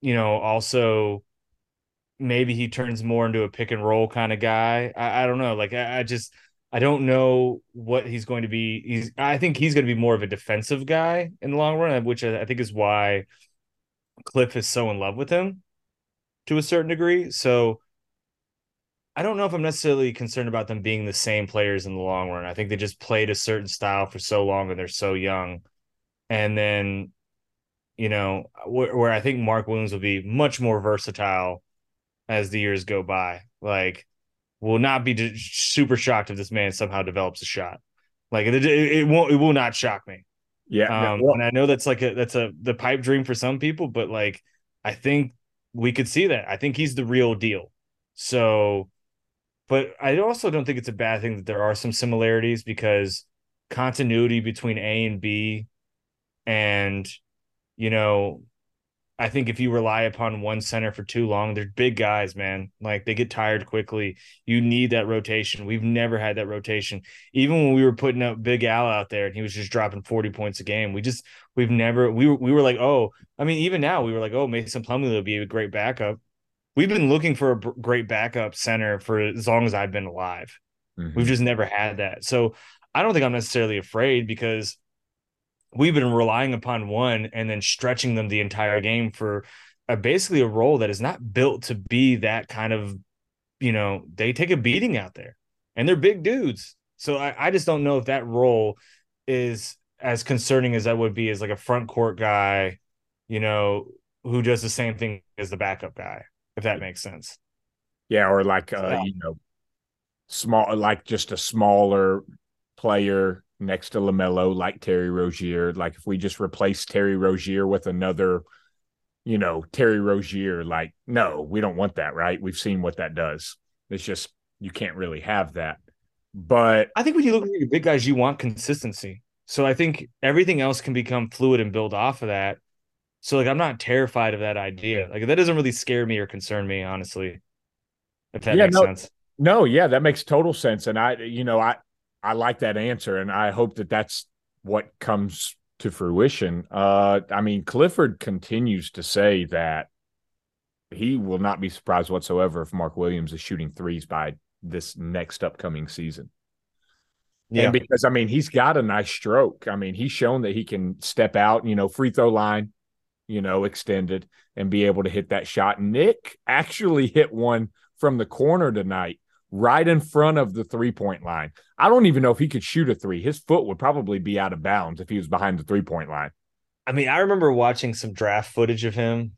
you know also maybe he turns more into a pick and roll kind of guy i, I don't know like I, I just I don't know what he's going to be. He's I think he's going to be more of a defensive guy in the long run, uh, which I I think is why Cliff is so in love with him to a certain degree. So I don't know if I'm necessarily concerned about them being the same players in the long run. I think they just played a certain style for so long and they're so young. And then, you know, where, where I think Mark Williams will be much more versatile as the years go by. Like, will not be super shocked if this man somehow develops a shot. Like it, it, it won't, it will not shock me. Yeah. Um, well, and I know that's like a that's a the pipe dream for some people, but like I think we could see that. I think he's the real deal. So, but I also don't think it's a bad thing that there are some similarities because continuity between A and B. And, you know, I think if you rely upon one center for too long, they're big guys, man. Like they get tired quickly. You need that rotation. We've never had that rotation. Even when we were putting up Big Al out there and he was just dropping 40 points a game, we just we've never we were we were like, oh, I mean, even now we were like, oh, Mason Plumlee will be a great backup. We've been looking for a great backup center for as long as I've been alive. Mm-hmm. We've just never had that. So I don't think I'm necessarily afraid because we've been relying upon one and then stretching them the entire game for a, basically a role that is not built to be that kind of, you know, they take a beating out there and they're big dudes. So I, I just don't know if that role is as concerning as that would be as like a front court guy, you know, who does the same thing as the backup guy, if that makes sense. Yeah, or like uh, yeah. you know, small like just a smaller player next to LaMelo, like Terry Rozier. Like if we just replace Terry Rozier with another, you know, Terry Rozier, like, no, we don't want that, right? We've seen what that does. It's just you can't really have that. But I think when you look at your big guys, you want consistency. So I think everything else can become fluid and build off of that. So like I'm not terrified of that idea. Like that doesn't really scare me or concern me, honestly. If that yeah, makes no, sense. No, yeah, that makes total sense. And I, you know, I I like that answer, and I hope that that's what comes to fruition. Uh, I mean, Clifford continues to say that he will not be surprised whatsoever if Mark Williams is shooting threes by this next upcoming season. Yeah, and because I mean, he's got a nice stroke. I mean, he's shown that he can step out, you know, free throw line, you know, extended and be able to hit that shot. Nick actually hit one from the corner tonight right in front of the three point line. I don't even know if he could shoot a three. His foot would probably be out of bounds if he was behind the three point line. I mean, I remember watching some draft footage of him,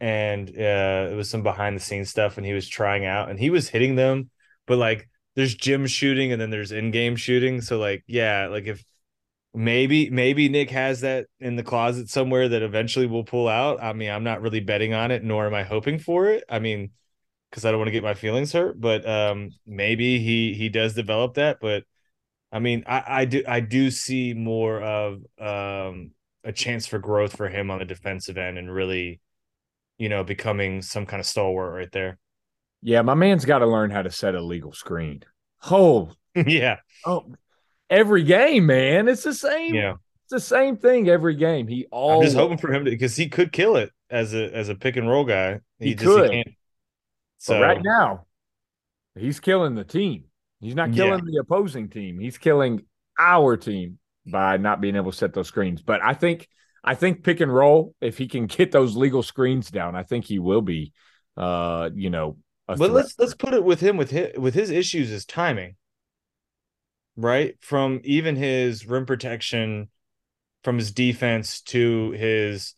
and uh, it was some behind the scenes stuff, and he was trying out, and he was hitting them, but like there's gym shooting and then there's in game shooting. So like, yeah, like if maybe maybe Nick has that in the closet somewhere that eventually will pull out. I mean, I'm not really betting on it, nor am I hoping for it. I mean, because I don't want to get my feelings hurt. But um, maybe he he does develop that. But I mean, I, I do I do see more of um, a chance for growth for him on the defensive end and really, you know, becoming some kind of stalwart right there. Yeah, my man's got to learn how to set a legal screen. Oh, yeah. Oh, every game, man. It's the same. Yeah. It's the same thing every game. He always. I'm just hoping for him to because he could kill it as a as a pick and roll guy. He, he just, could. He so but right now, he's killing the team. He's not killing yeah. the opposing team. He's killing our team by not being able to set those screens. But I think I think pick and roll, if he can get those legal screens down, I think he will be uh, you know, but threat. let's let's put it with him with his with his issues is timing. Right? From even his rim protection, from his defense to his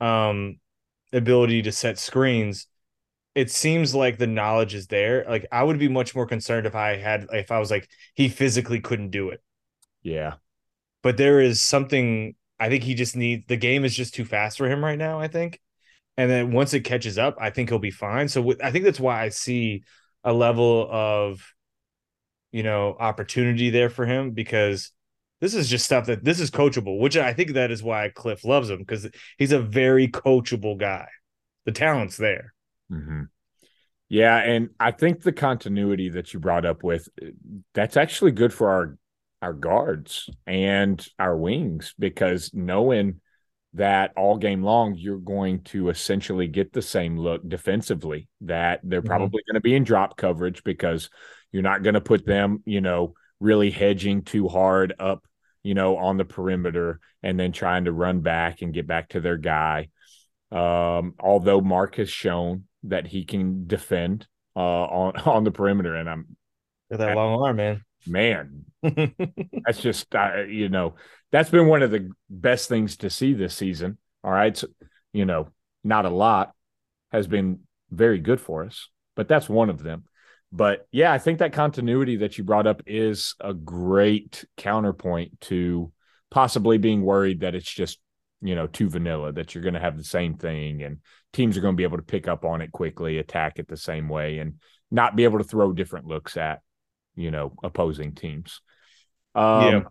um ability to set screens it seems like the knowledge is there. Like I would be much more concerned if I had if I was like he physically couldn't do it. Yeah. But there is something I think he just needs the game is just too fast for him right now, I think. And then once it catches up, I think he'll be fine. So I think that's why I see a level of you know, opportunity there for him because this is just stuff that this is coachable, which I think that is why Cliff loves him because he's a very coachable guy. The talent's there. Mm-hmm. Yeah, and I think the continuity that you brought up with that's actually good for our our guards and our wings because knowing that all game long you're going to essentially get the same look defensively that they're mm-hmm. probably going to be in drop coverage because you're not going to put them, you know, really hedging too hard up, you know, on the perimeter and then trying to run back and get back to their guy. Um, although Mark has shown that he can defend uh, on on the perimeter, and I'm Got that long arm, man. Man, that's just uh, you know that's been one of the best things to see this season. All right, so, you know, not a lot has been very good for us, but that's one of them. But yeah, I think that continuity that you brought up is a great counterpoint to possibly being worried that it's just you know too vanilla that you're going to have the same thing and teams are going to be able to pick up on it quickly attack it the same way and not be able to throw different looks at you know opposing teams um, yeah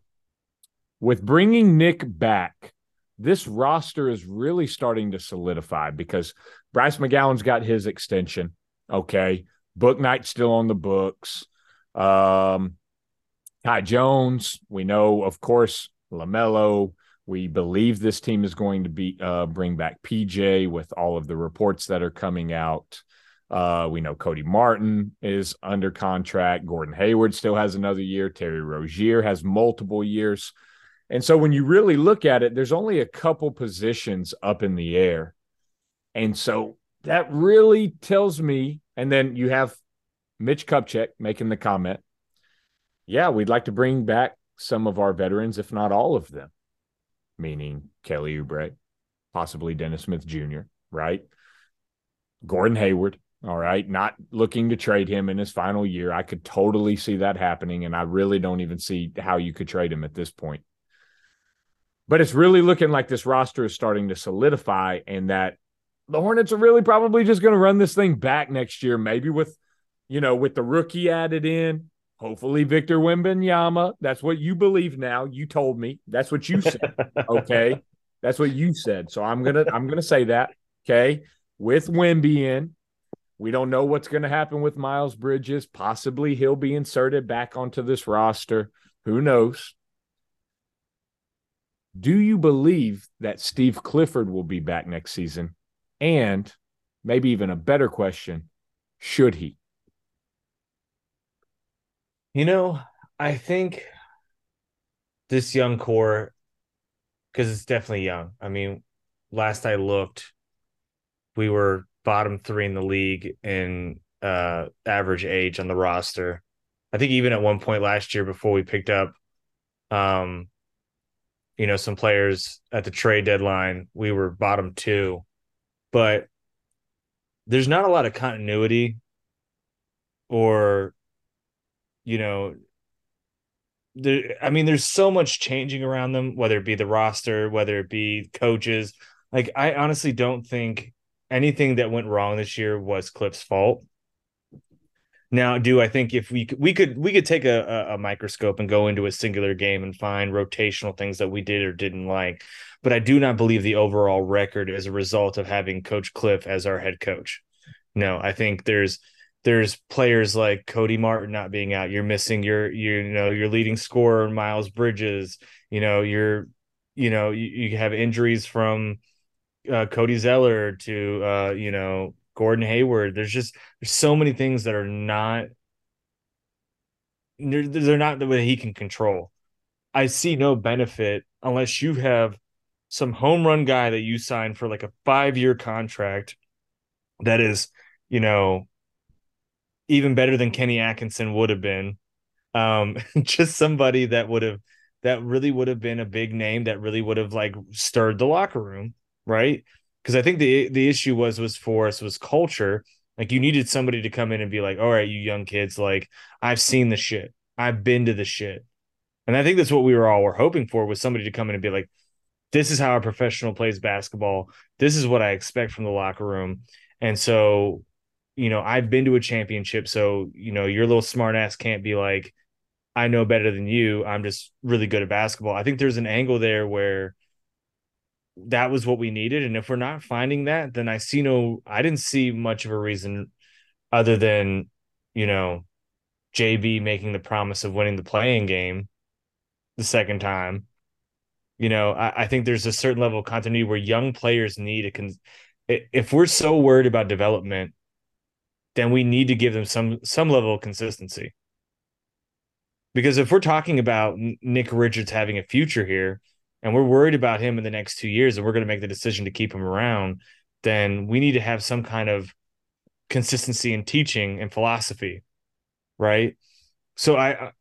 with bringing Nick back, this roster is really starting to solidify because Bryce McGowens got his extension. Okay. Bouknight still on the books. Um, Kai Jones, we know, of course, LaMelo. We believe this team is going to be uh, bring back PJ with all of the reports that are coming out. Uh, we know Cody Martin is under contract. Gordon Hayward still has another year. Terry Rozier has multiple years. And so when you really look at it, there's only a couple positions up in the air. And so that really tells me, and then you have Mitch Kupchak making the comment, yeah, we'd like to bring back some of our veterans, if not all of them, meaning Kelly Oubre, possibly Dennis Smith Jr., right? Gordon Hayward, all right. Not looking to trade him in his final year. I could totally see that happening. And I really don't even see how you could trade him at this point. But it's really looking like this roster is starting to solidify and that the Hornets are really probably just going to run this thing back next year, maybe with, you know, with the rookie added in, hopefully Victor Wembanyama. That's what you believe now. You told me. That's what you said. okay. That's what you said. So I'm going to I'm to say that, okay? With Wemby in, we don't know what's going to happen with Miles Bridges. Possibly he'll be inserted back onto this roster. Who knows? Do you believe that Steve Clifford will be back next season? And maybe even a better question, should he? You know, I think this young core, because it's definitely young. I mean, last I looked, we were bottom three in the league in uh, average age on the roster. I think even at one point last year, before we picked up, um, you know, some players at the trade deadline, we were bottom two, but there's not a lot of continuity or, you know, there, I mean, there's so much changing around them, whether it be the roster, whether it be coaches. Like, I honestly don't think anything that went wrong this year was Cliff's fault. Now, do I think if we we could we could take a, a, microscope and go into a singular game and find rotational things that we did or didn't like, but I do not believe the overall record is a result of having Coach Cliff as our head coach. No, I think there's there's players like Cody Martin not being out. You're missing your you know your leading scorer Miles Bridges. You know you're you know you, you have injuries from uh, Cody Zeller to uh, you know Gordon Hayward. There's just there's so many things that are not they're, they're not the way he can control. I see no benefit unless you have some home run guy that you sign for like a five year contract that is, you know, even better than Kenny Atkinson would have been. Um, just somebody that would have that really would have been a big name that really would have like stirred the locker room right? Because I think the the issue was was for us was culture. Like you needed somebody to come in and be like, all right, you young kids, like I've seen the shit. I've been to the shit. And I think that's what we were all were hoping for was somebody to come in and be like, this is how a professional plays basketball. This is what I expect from the locker room. And so, you know, I've been to a championship. So, you know, your little smart ass can't be like, I know better than you. I'm just really good at basketball. I think there's an angle there where that was what we needed. And if we're not finding that, then I see no, I didn't see much of a reason other than, you know, JB making the promise of winning the play-in game the second time. You know, I, I think there's a certain level of continuity where young players need a con- if we're so worried about development, then we need to give them some some level of consistency. Because if we're talking about Nick Richards having a future here, and we're worried about him in the next two years and we're going to make the decision to keep him around, then we need to have some kind of consistency in teaching and philosophy. Right. So I, uh,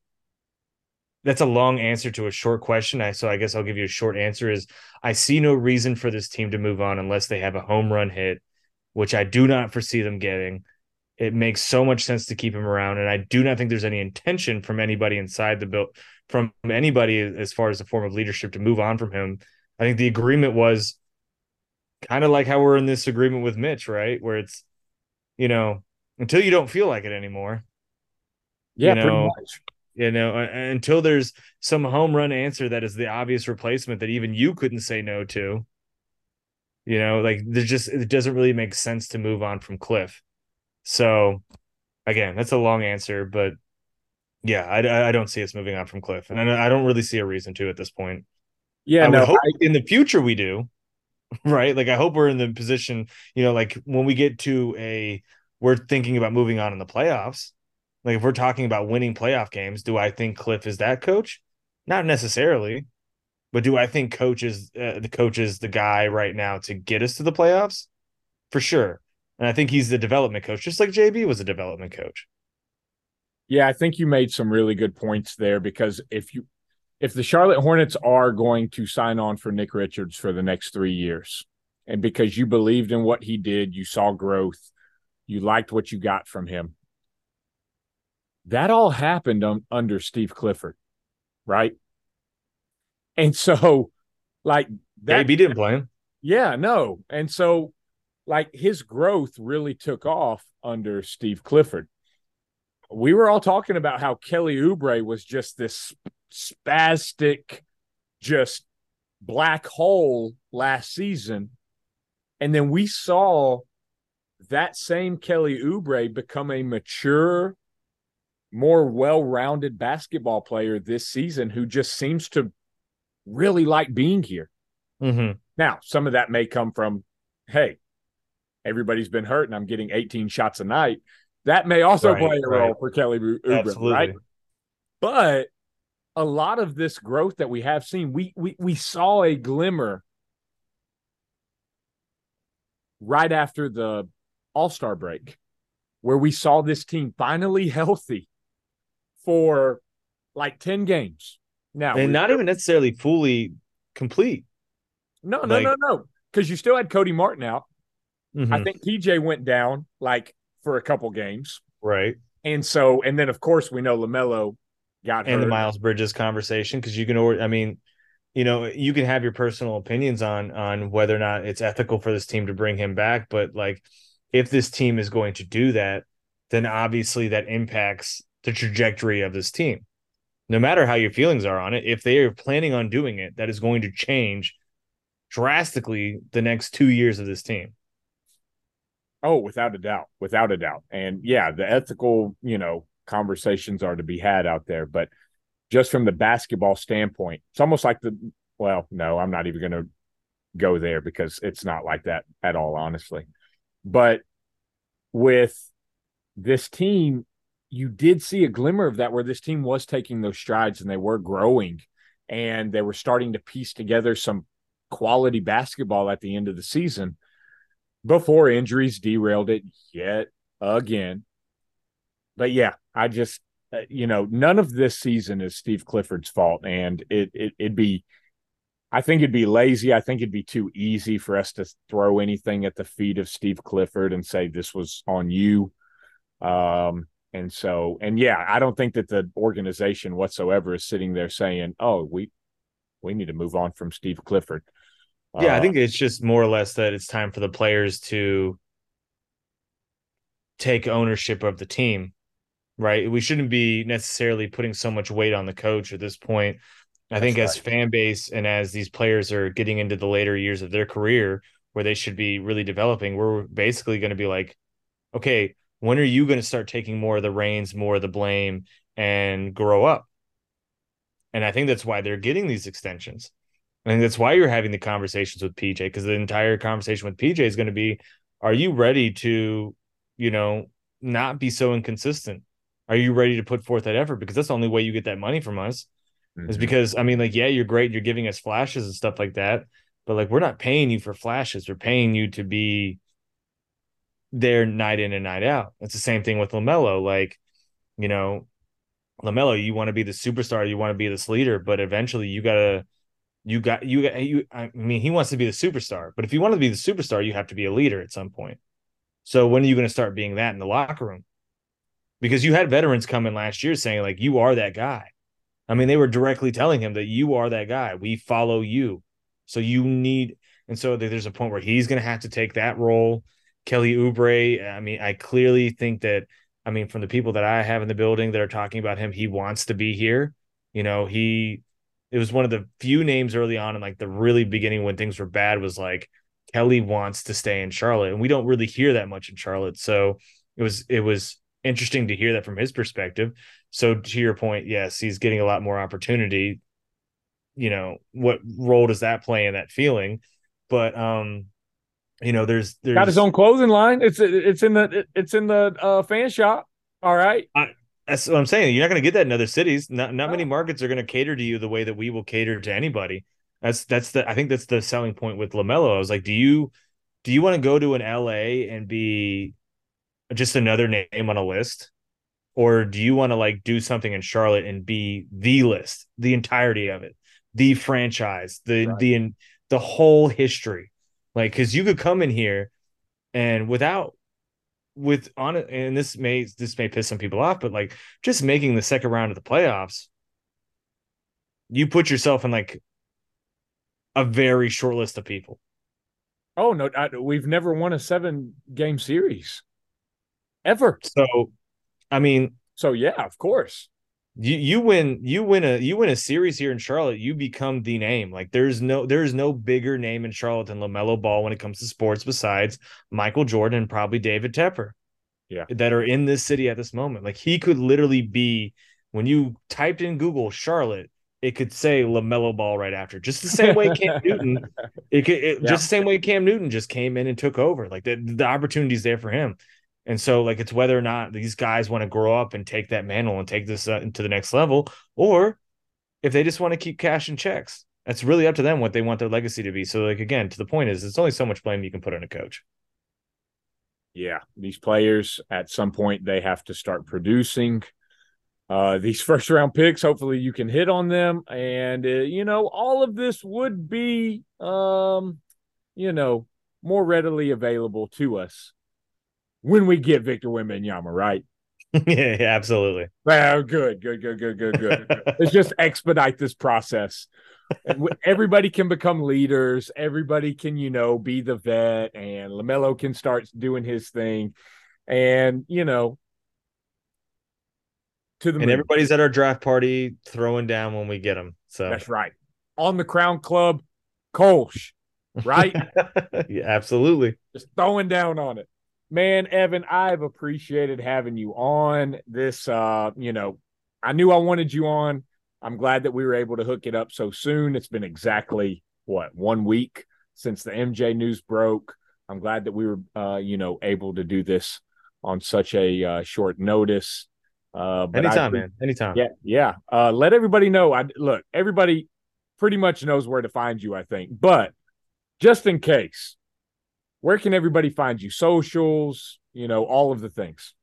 that's a long answer to a short question. I so I guess I'll give you a short answer is I see no reason for this team to move on unless they have a home run hit, which I do not foresee them getting. It makes so much sense to keep him around, and I do not think there's any intention from anybody inside the build from anybody as far as a form of leadership to move on from him. I think the agreement was kind of like how we're in this agreement with Mitch, right? Where it's, you know, until you don't feel like it anymore. Yeah, you know, pretty much. You know, until there's some home run answer that is the obvious replacement that even you couldn't say no to. You know, like there's just it doesn't really make sense to move on from Cliff. So, again, that's a long answer, but yeah, I, I don't see us moving on from Cliff, and I don't really see a reason to at this point. Yeah, I no, hope I, in the future we do, right? Like I hope we're in the position, you know, like when we get to a, we're thinking about moving on in the playoffs. Like if we're talking about winning playoff games, do I think Cliff is that coach? Not necessarily, but do I think coach is uh, the coach is the guy right now to get us to the playoffs? For sure. And I think he's the development coach, just like JB was a development coach. Yeah, I think you made some really good points there because if you if the Charlotte Hornets are going to sign on for Nick Richards for the next 3 years and because you believed in what he did, you saw growth, you liked what you got from him. That all happened under Steve Clifford, right? And so like that JB didn't play him. Yeah, no. And so like his growth really took off under Steve Clifford we were all talking about how Kelly Oubre was just this spastic, just black hole last season. And then we saw that same Kelly Oubre become a mature, more well rounded basketball player this season who just seems to really like being here. Mm-hmm. Now, some of that may come from, hey, everybody's been hurt and I'm getting 18 shots a night. That may also right, play a right. role for Kelly Oubre, right? But a lot of this growth that we have seen, we we we saw a glimmer right after the All Star break, where we saw this team finally healthy for like ten games. Now, and not even necessarily fully complete. No, no, like, no, no, because you still had Cody Martin out. Mm-hmm. I think PJ went down like for a couple games. Right. And so, and then of course we know LaMelo got and hurt. the Miles Bridges conversation because you can. I mean, you know, you can have your personal opinions on on whether or not it's ethical for this team to bring him back, but like if this team is going to do that, then obviously that impacts the trajectory of this team. No matter how your feelings are on it, if they are planning on doing it, that is going to change drastically the next two years of this team. Oh, without a doubt, without a doubt. And yeah, the ethical, you know, conversations are to be had out there, but just from the basketball standpoint, it's almost like the well, no, I'm not even going to go there because it's not like that at all, honestly. But with this team, you did see a glimmer of that where this team was taking those strides and they were growing and they were starting to piece together some quality basketball at the end of the season before injuries derailed it yet again. But yeah, I just uh, you know none of this season is Steve Clifford's fault, and it, it it'd be. I think it'd be lazy. I think it'd be too easy for us to throw anything at the feet of Steve Clifford and say this was on you. Um, and so, and yeah, I don't think that the organization whatsoever is sitting there saying, "Oh, we we need to move on from Steve Clifford." Yeah, uh, I think it's just more or less that it's time for the players to take ownership of the team, right? We shouldn't be necessarily putting so much weight on the coach at this point. I think right. as fan base and as these players are getting into the later years of their career where they should be really developing, we're basically going to be like, okay, when are you going to start taking more of the reins, more of the blame, and grow up? And I think that's why they're getting these extensions. And that's why you're having the conversations with PJ because the entire conversation with PJ is going to be are you ready to, you know, not be so inconsistent? Are you ready to put forth that effort? Because that's the only way you get that money from us. Mm-hmm. Is because I mean, like, yeah, you're great, you're giving us flashes and stuff like that, but like we're not paying you for flashes, we're paying you to be there night in and night out. It's the same thing with LaMelo. Like, you know, LaMelo, you want to be the superstar, you want to be this leader, but eventually you gotta you got you you I mean he wants to be the superstar, but if you want to be the superstar, you have to be a leader at some point. So when are you going to start being that in the locker room? Because you had veterans come in last year saying like you are that guy. I mean, they were directly telling him that you are that guy. We follow you. So you need and so there's a point where he's going to have to take that role. Kelly Oubre, I mean, I clearly think that I mean, from the people that I have in the building that are talking about him, he wants to be here. You know, he it was one of the few names early on in like the really beginning when things were bad was like Kelly wants to stay in Charlotte. And we don't really hear that much in Charlotte. So it was it was interesting to hear that from his perspective. So to your point, yes, he's getting a lot more opportunity. You know, what role does that play in that feeling? But um, you know, there's there's got his own clothing line. It's it's in the it's in the uh, fan shop. All right. I, that's what I'm saying. You're not going to get that in other cities. Not not many markets are going to cater to you the way that we will cater to anybody. That's that's the I think that's the selling point with Lamelo. I was like, do you do you want to go to an LA and be just another name on a list? Or do you want to like do something in Charlotte and be the list, the entirety of it, the franchise, the right. the the whole history? Like, because you could come in here and without with on it, and this may this may piss some people off, but like just making the second round of the playoffs, you put yourself in like a very short list of people. Oh no, I, we've never won a seven game series ever. So, I mean, so yeah, of course. You you win you win a you win a series here in Charlotte, you become the name. Like there's no there's no bigger name in Charlotte than LaMelo Ball when it comes to sports besides Michael Jordan and probably David Tepper. Yeah. That are in this city at this moment. Like he could literally be when you typed in Google Charlotte, it could say LaMelo Ball right after. Just the same way Cam Newton, it could it, yeah. just the same way Cam Newton just came in and took over. Like the the opportunity's there for him. And so, like, it's whether or not these guys want to grow up and take that mantle and take this uh, into the next level, or if they just want to keep cashing checks. That's really up to them what they want their legacy to be. So, like, again, to the point is, it's only so much blame you can put on a coach. Yeah, these players at some point they have to start producing. Uh, these first round picks, hopefully you can hit on them, and uh, you know all of this would be, um, you know, more readily available to us when we get Victor Wembanyama, right? yeah, absolutely. Well, good, good, good, good, good, good. Let's just expedite this process. Everybody can become leaders. Everybody can, you know, be the vet, and Lamelo can start doing his thing, and you know, to the and moon. everybody's at our draft party throwing down when we get them. So that's right on the Crown Club, Kolsch, right? yeah, absolutely. Just throwing down on it man, Evan, I've appreciated having you on this. Uh, you know, I knew I wanted you on. I'm glad that we were able to hook it up so soon. It's been exactly what one week since the MJ news broke. I'm glad that we were, uh, you know, able to do this on such a uh, short notice. Uh, but anytime, I, man, anytime. Yeah, yeah. Uh, let everybody know. I look. Everybody pretty much knows where to find you. I think, but just in case, where can everybody find you? Socials, you know, all of the things.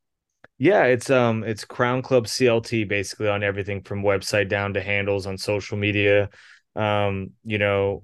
Yeah, it's um it's Crown Club CLT basically on everything from website down to handles on social media. Um, you know,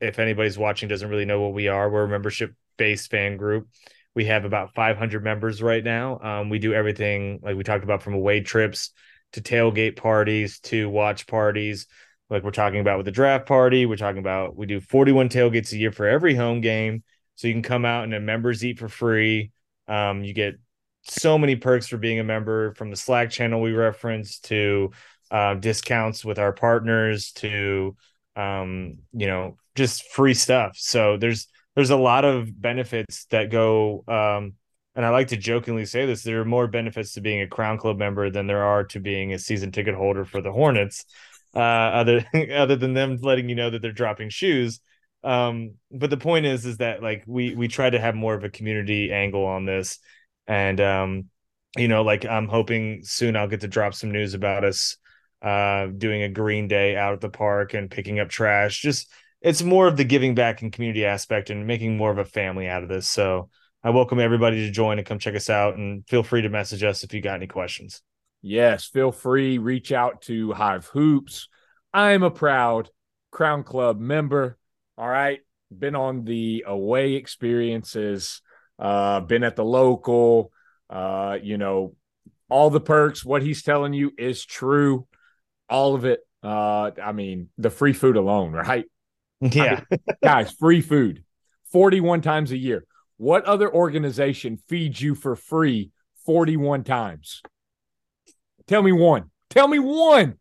if anybody's watching doesn't really know what we are, we're a membership based fan group. We have about 500 members right now. Um, we do everything like we talked about from away trips to tailgate parties to watch parties. Like we're talking about with the draft party, we're talking about we do 41 tailgates a year for every home game. So you can come out and a members eat for free. Um, you get so many perks for being a member from the Slack channel we reference to uh, discounts with our partners to um, you know just free stuff. So there's there's a lot of benefits that go. Um, and I like to jokingly say this: there are more benefits to being a Crown Club member than there are to being a season ticket holder for the Hornets. Uh, other other than them letting you know that they're dropping shoes, um but the point is is that like we we try to have more of a community angle on this. And um you know like i'm hoping soon i'll get to drop some news about us uh doing a green day out at the park and picking up trash. Just it's more of the giving back and community aspect and making more of a family out of this. So i welcome everybody to join and come check us out. And feel free to message us if you got any questions. Yes feel free. Reach out to hive hoops. I'm a proud crown club member all right. Been on the away experiences, uh, been at the local, uh, you know, all the perks. What he's telling you is true. All of it. Uh, I mean, the free food alone, right? Yeah. I mean, guys, free food 41 times a year. What other organization feeds you for free 41 times. Tell me one. Tell me one.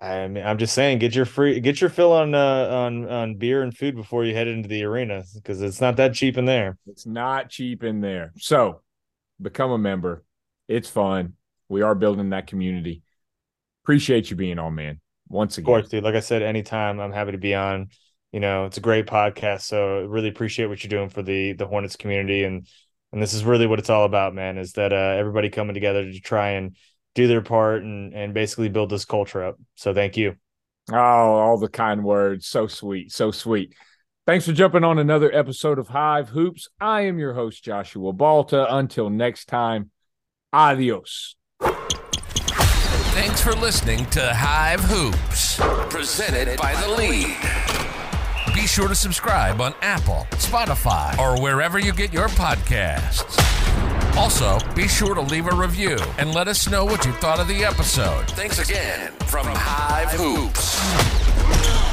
I mean, I'm just saying, get your free, get your fill on uh, on on beer and food before you head into the arena because it's not that cheap in there. It's not cheap in there. So, become a member. It's fun. We are building that community. Appreciate you being on, man. Once again, of course, dude. Like I said, anytime I'm happy to be on. You know, it's a great podcast, so really appreciate what you're doing for the the Hornets community, and and this is really what it's all about, man. Is that uh, everybody coming together to try and do their part and and basically build this culture up. So thank you. Oh, all the kind words. So sweet. So sweet. Thanks for jumping on another episode of Hive Hoops. I am your host, Joshua Balta. Until next time, adios. Thanks for listening to Hive Hoops, presented by The Lead. Be sure to subscribe on Apple, Spotify, or wherever you get your podcasts. Also, be sure to leave a review and let us know what you thought of the episode. Thanks again from Hive Hoops.